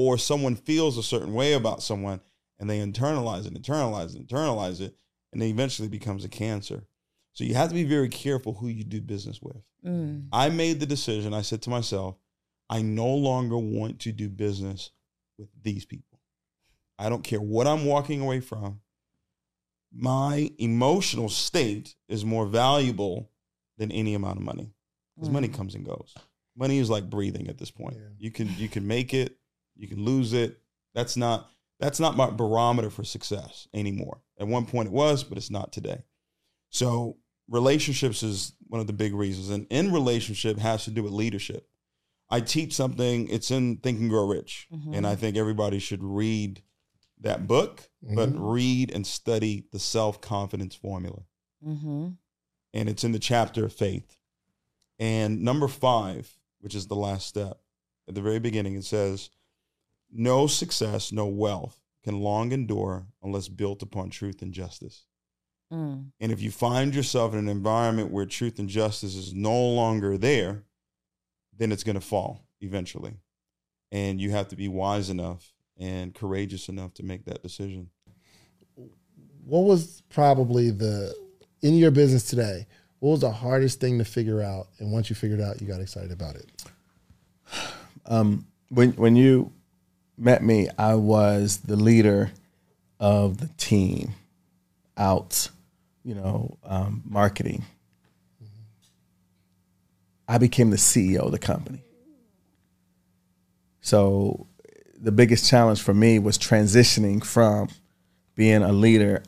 or someone feels a certain way about someone and they internalize it, internalize it, internalize it, and it eventually becomes a cancer. So you have to be very careful who you do business with. Mm. I made the decision, I said to myself, I no longer want to do business with these people. I don't care what I'm walking away from. My emotional state is more valuable than any amount of money because money Mm. comes and goes. Money is like breathing at this point. Yeah. You can you can make it, you can lose it. That's not that's not my barometer for success anymore. At one point it was, but it's not today. So relationships is one of the big reasons, and in relationship has to do with leadership. I teach something. It's in Think and Grow Rich, Mhm. and I think everybody should read that book, but Mhm. read and study the self confidence formula Mm-hmm. and it's in the chapter of faith. And number five, which is the last step, at the very beginning, it says, No success, no wealth can long endure unless built upon truth and justice. Mm. And if you find yourself in an environment where truth and justice is no longer there, then it's going to fall eventually. And you have to be wise enough and courageous enough to make that decision. What was probably the in your business today? What was the hardest thing to figure out? And once you figured it out, you got excited about it. Um, when when you met me, I was the leader of the team. out, you know, um, marketing, I became the CEO of the company. So the biggest challenge for me was transitioning from being a leader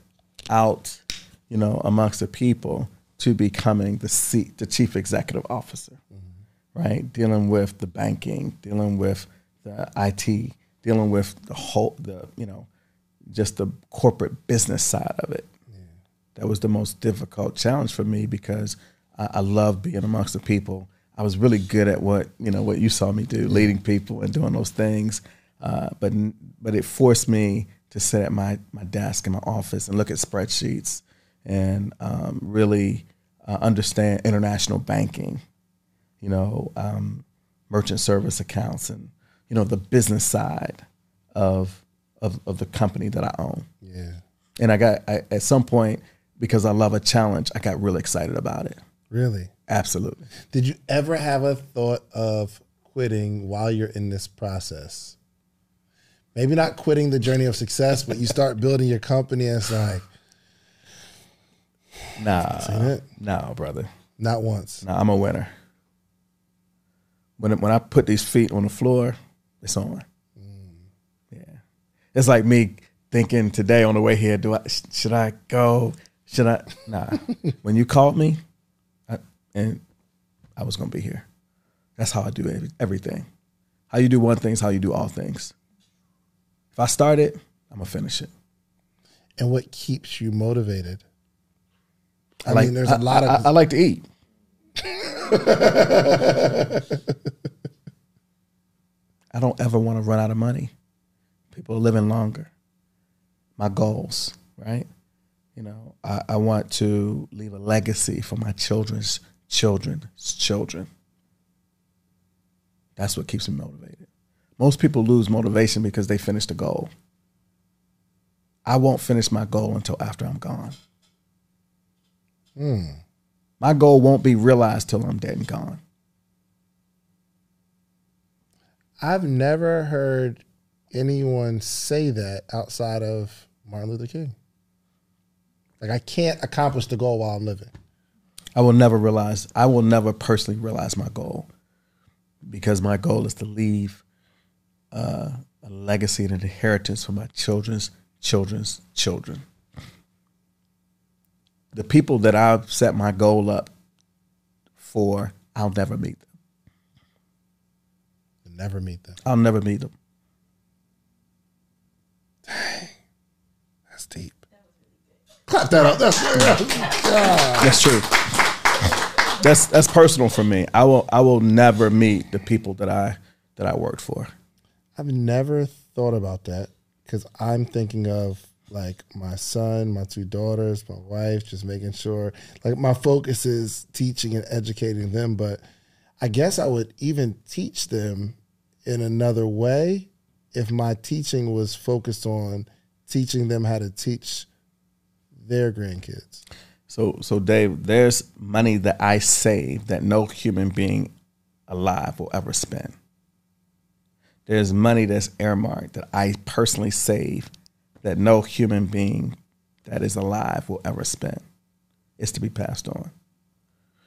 out, you know, amongst the people to becoming the C, the chief executive officer, mm-hmm. right? Dealing with the banking, dealing with the IT, dealing with the whole, the you know, just the corporate business side of it. Yeah. That was the most difficult challenge for me because I, I love being amongst the people. I was really good at what you know what you saw me do, leading people and doing those things. Uh, but but it forced me to sit at my my desk in my office and look at spreadsheets and um, really uh, understand international banking, you know, um, merchant service accounts, and you know the business side of of, of the company that I own. Yeah. And I got I, at some point because I love a challenge, I got really excited about it. Really? Absolutely. Did you ever have a thought of quitting while you're in this process? Maybe not quitting the journey of success, but you start building your company and it's like, nah, nah, brother. Not once. Nah, I'm a winner. When when I put these feet on the floor, it's on. Mm. Yeah, it's like me thinking today on the way here. Do I should I go? Should I? Nah. when you called me, I, and I was gonna be here. That's how I do everything. How you do one thing is how you do all things. If I start it, I'm gonna finish it. And what keeps you motivated? I, I like, mean, there's a lot I, of. I, I like to eat. I don't ever want to run out of money. People are living longer. My goals, right? You know, I, I want to leave a legacy for my children's children's children. That's what keeps me motivated. Most people lose motivation because they finish the goal. I won't finish my goal until after I'm gone. Hmm. My goal won't be realized till I'm dead and gone. I've never heard anyone say that outside of Martin Luther King. Like I can't accomplish the goal while I'm living. I will never realize I will never personally realize my goal because my goal is to leave uh, a legacy and an inheritance for my children's children's children. The people that I've set my goal up for, I'll never meet them. Never meet them. I'll never meet them. Dang, that's deep. Clap that up. That's that's true. That's that's personal for me. I will I will never meet the people that I that I worked for. I've never thought about that because I'm thinking of like my son, my two daughters, my wife, just making sure like my focus is teaching and educating them. But I guess I would even teach them in another way if my teaching was focused on teaching them how to teach their grandkids. So, so Dave, there's money that I save that no human being alive will ever spend there's money that's earmarked that I personally save that no human being that is alive will ever spend. It's to be passed on.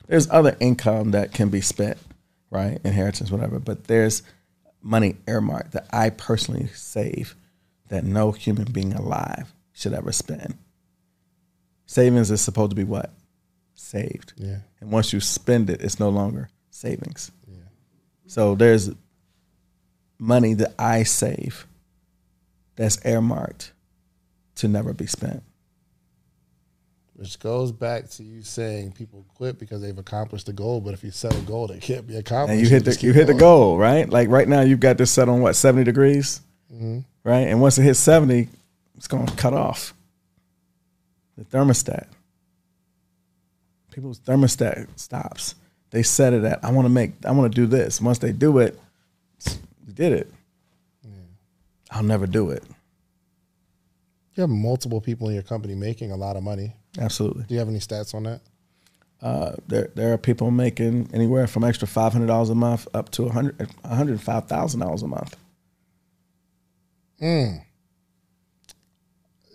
There's other income that can be spent, right? Inheritance, whatever, but there's money earmarked that I personally save that no human being alive should ever spend. Savings is supposed to be what? Saved. Yeah. And once you spend it, it's no longer savings. Yeah. So there's money that I save that's earmarked to never be spent. Which goes back to you saying people quit because they've accomplished the goal, but if you set a goal that can't be accomplished, and you hit the you hit the goal, right? Like right now, you've got this set on what seventy degrees, mm-hmm. right? And once it hits seventy, it's going to cut off the thermostat. People's thermostat stops. They set it at I want to make I want to do this. Once they do it, you did it. Yeah. I'll never do it. You have multiple people in your company making a lot of money. Absolutely. Do you have any stats on that? Uh, there, there are people making anywhere from extra five hundred dollars a month up to one hundred, one hundred five thousand dollars a month. Mm.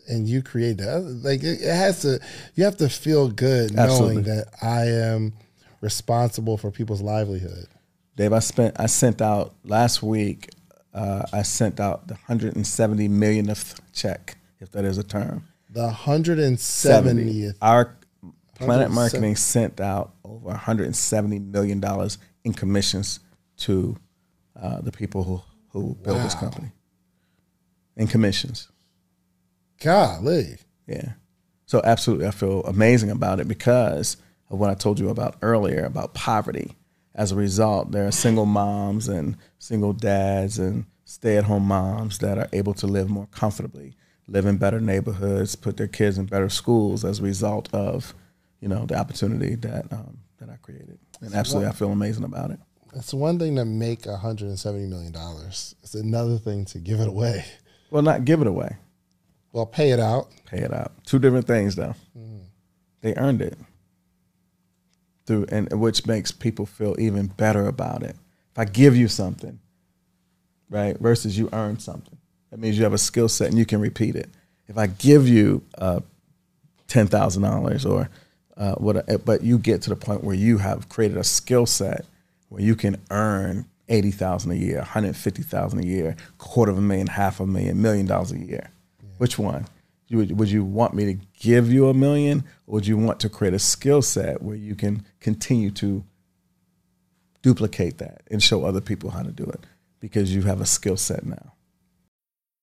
and you create that. Like it, it has to. You have to feel good Absolutely. knowing that I am responsible for people's livelihood. Dave, I spent I sent out last week. Uh, I sent out the 170 millionth check, if that is a term. The hundred and seventieth. Our Planet 170. Marketing sent out over 170 million dollars in commissions to uh, the people who who built this company. In commissions, Golly. yeah. So absolutely, I feel amazing about it because of what I told you about earlier about poverty. As a result, there are single moms and single dads and stay-at-home moms that are able to live more comfortably, live in better neighborhoods, put their kids in better schools as a result of, you know, the opportunity that um, that I created. And absolutely, I feel amazing about it. It's one thing to make hundred and seventy million dollars. It's another thing to give it away. Well, not give it away, Well, pay it out. pay it out. Two different things, though. They earned it through, and which makes people feel even better about it. If I give you something, right, versus you earn something, that means you have a skill set and you can repeat it. If I give you uh, ten thousand dollars or uh, what, but you get to the point where you have created a skill set where you can earn eighty thousand a year, one hundred fifty thousand a year, quarter of a million, half a million, million dollars a year. Which one? You would, would you want me to give you a million, or would you want to create a skill set where you can continue to duplicate that and show other people how to do it because you have a skill set now?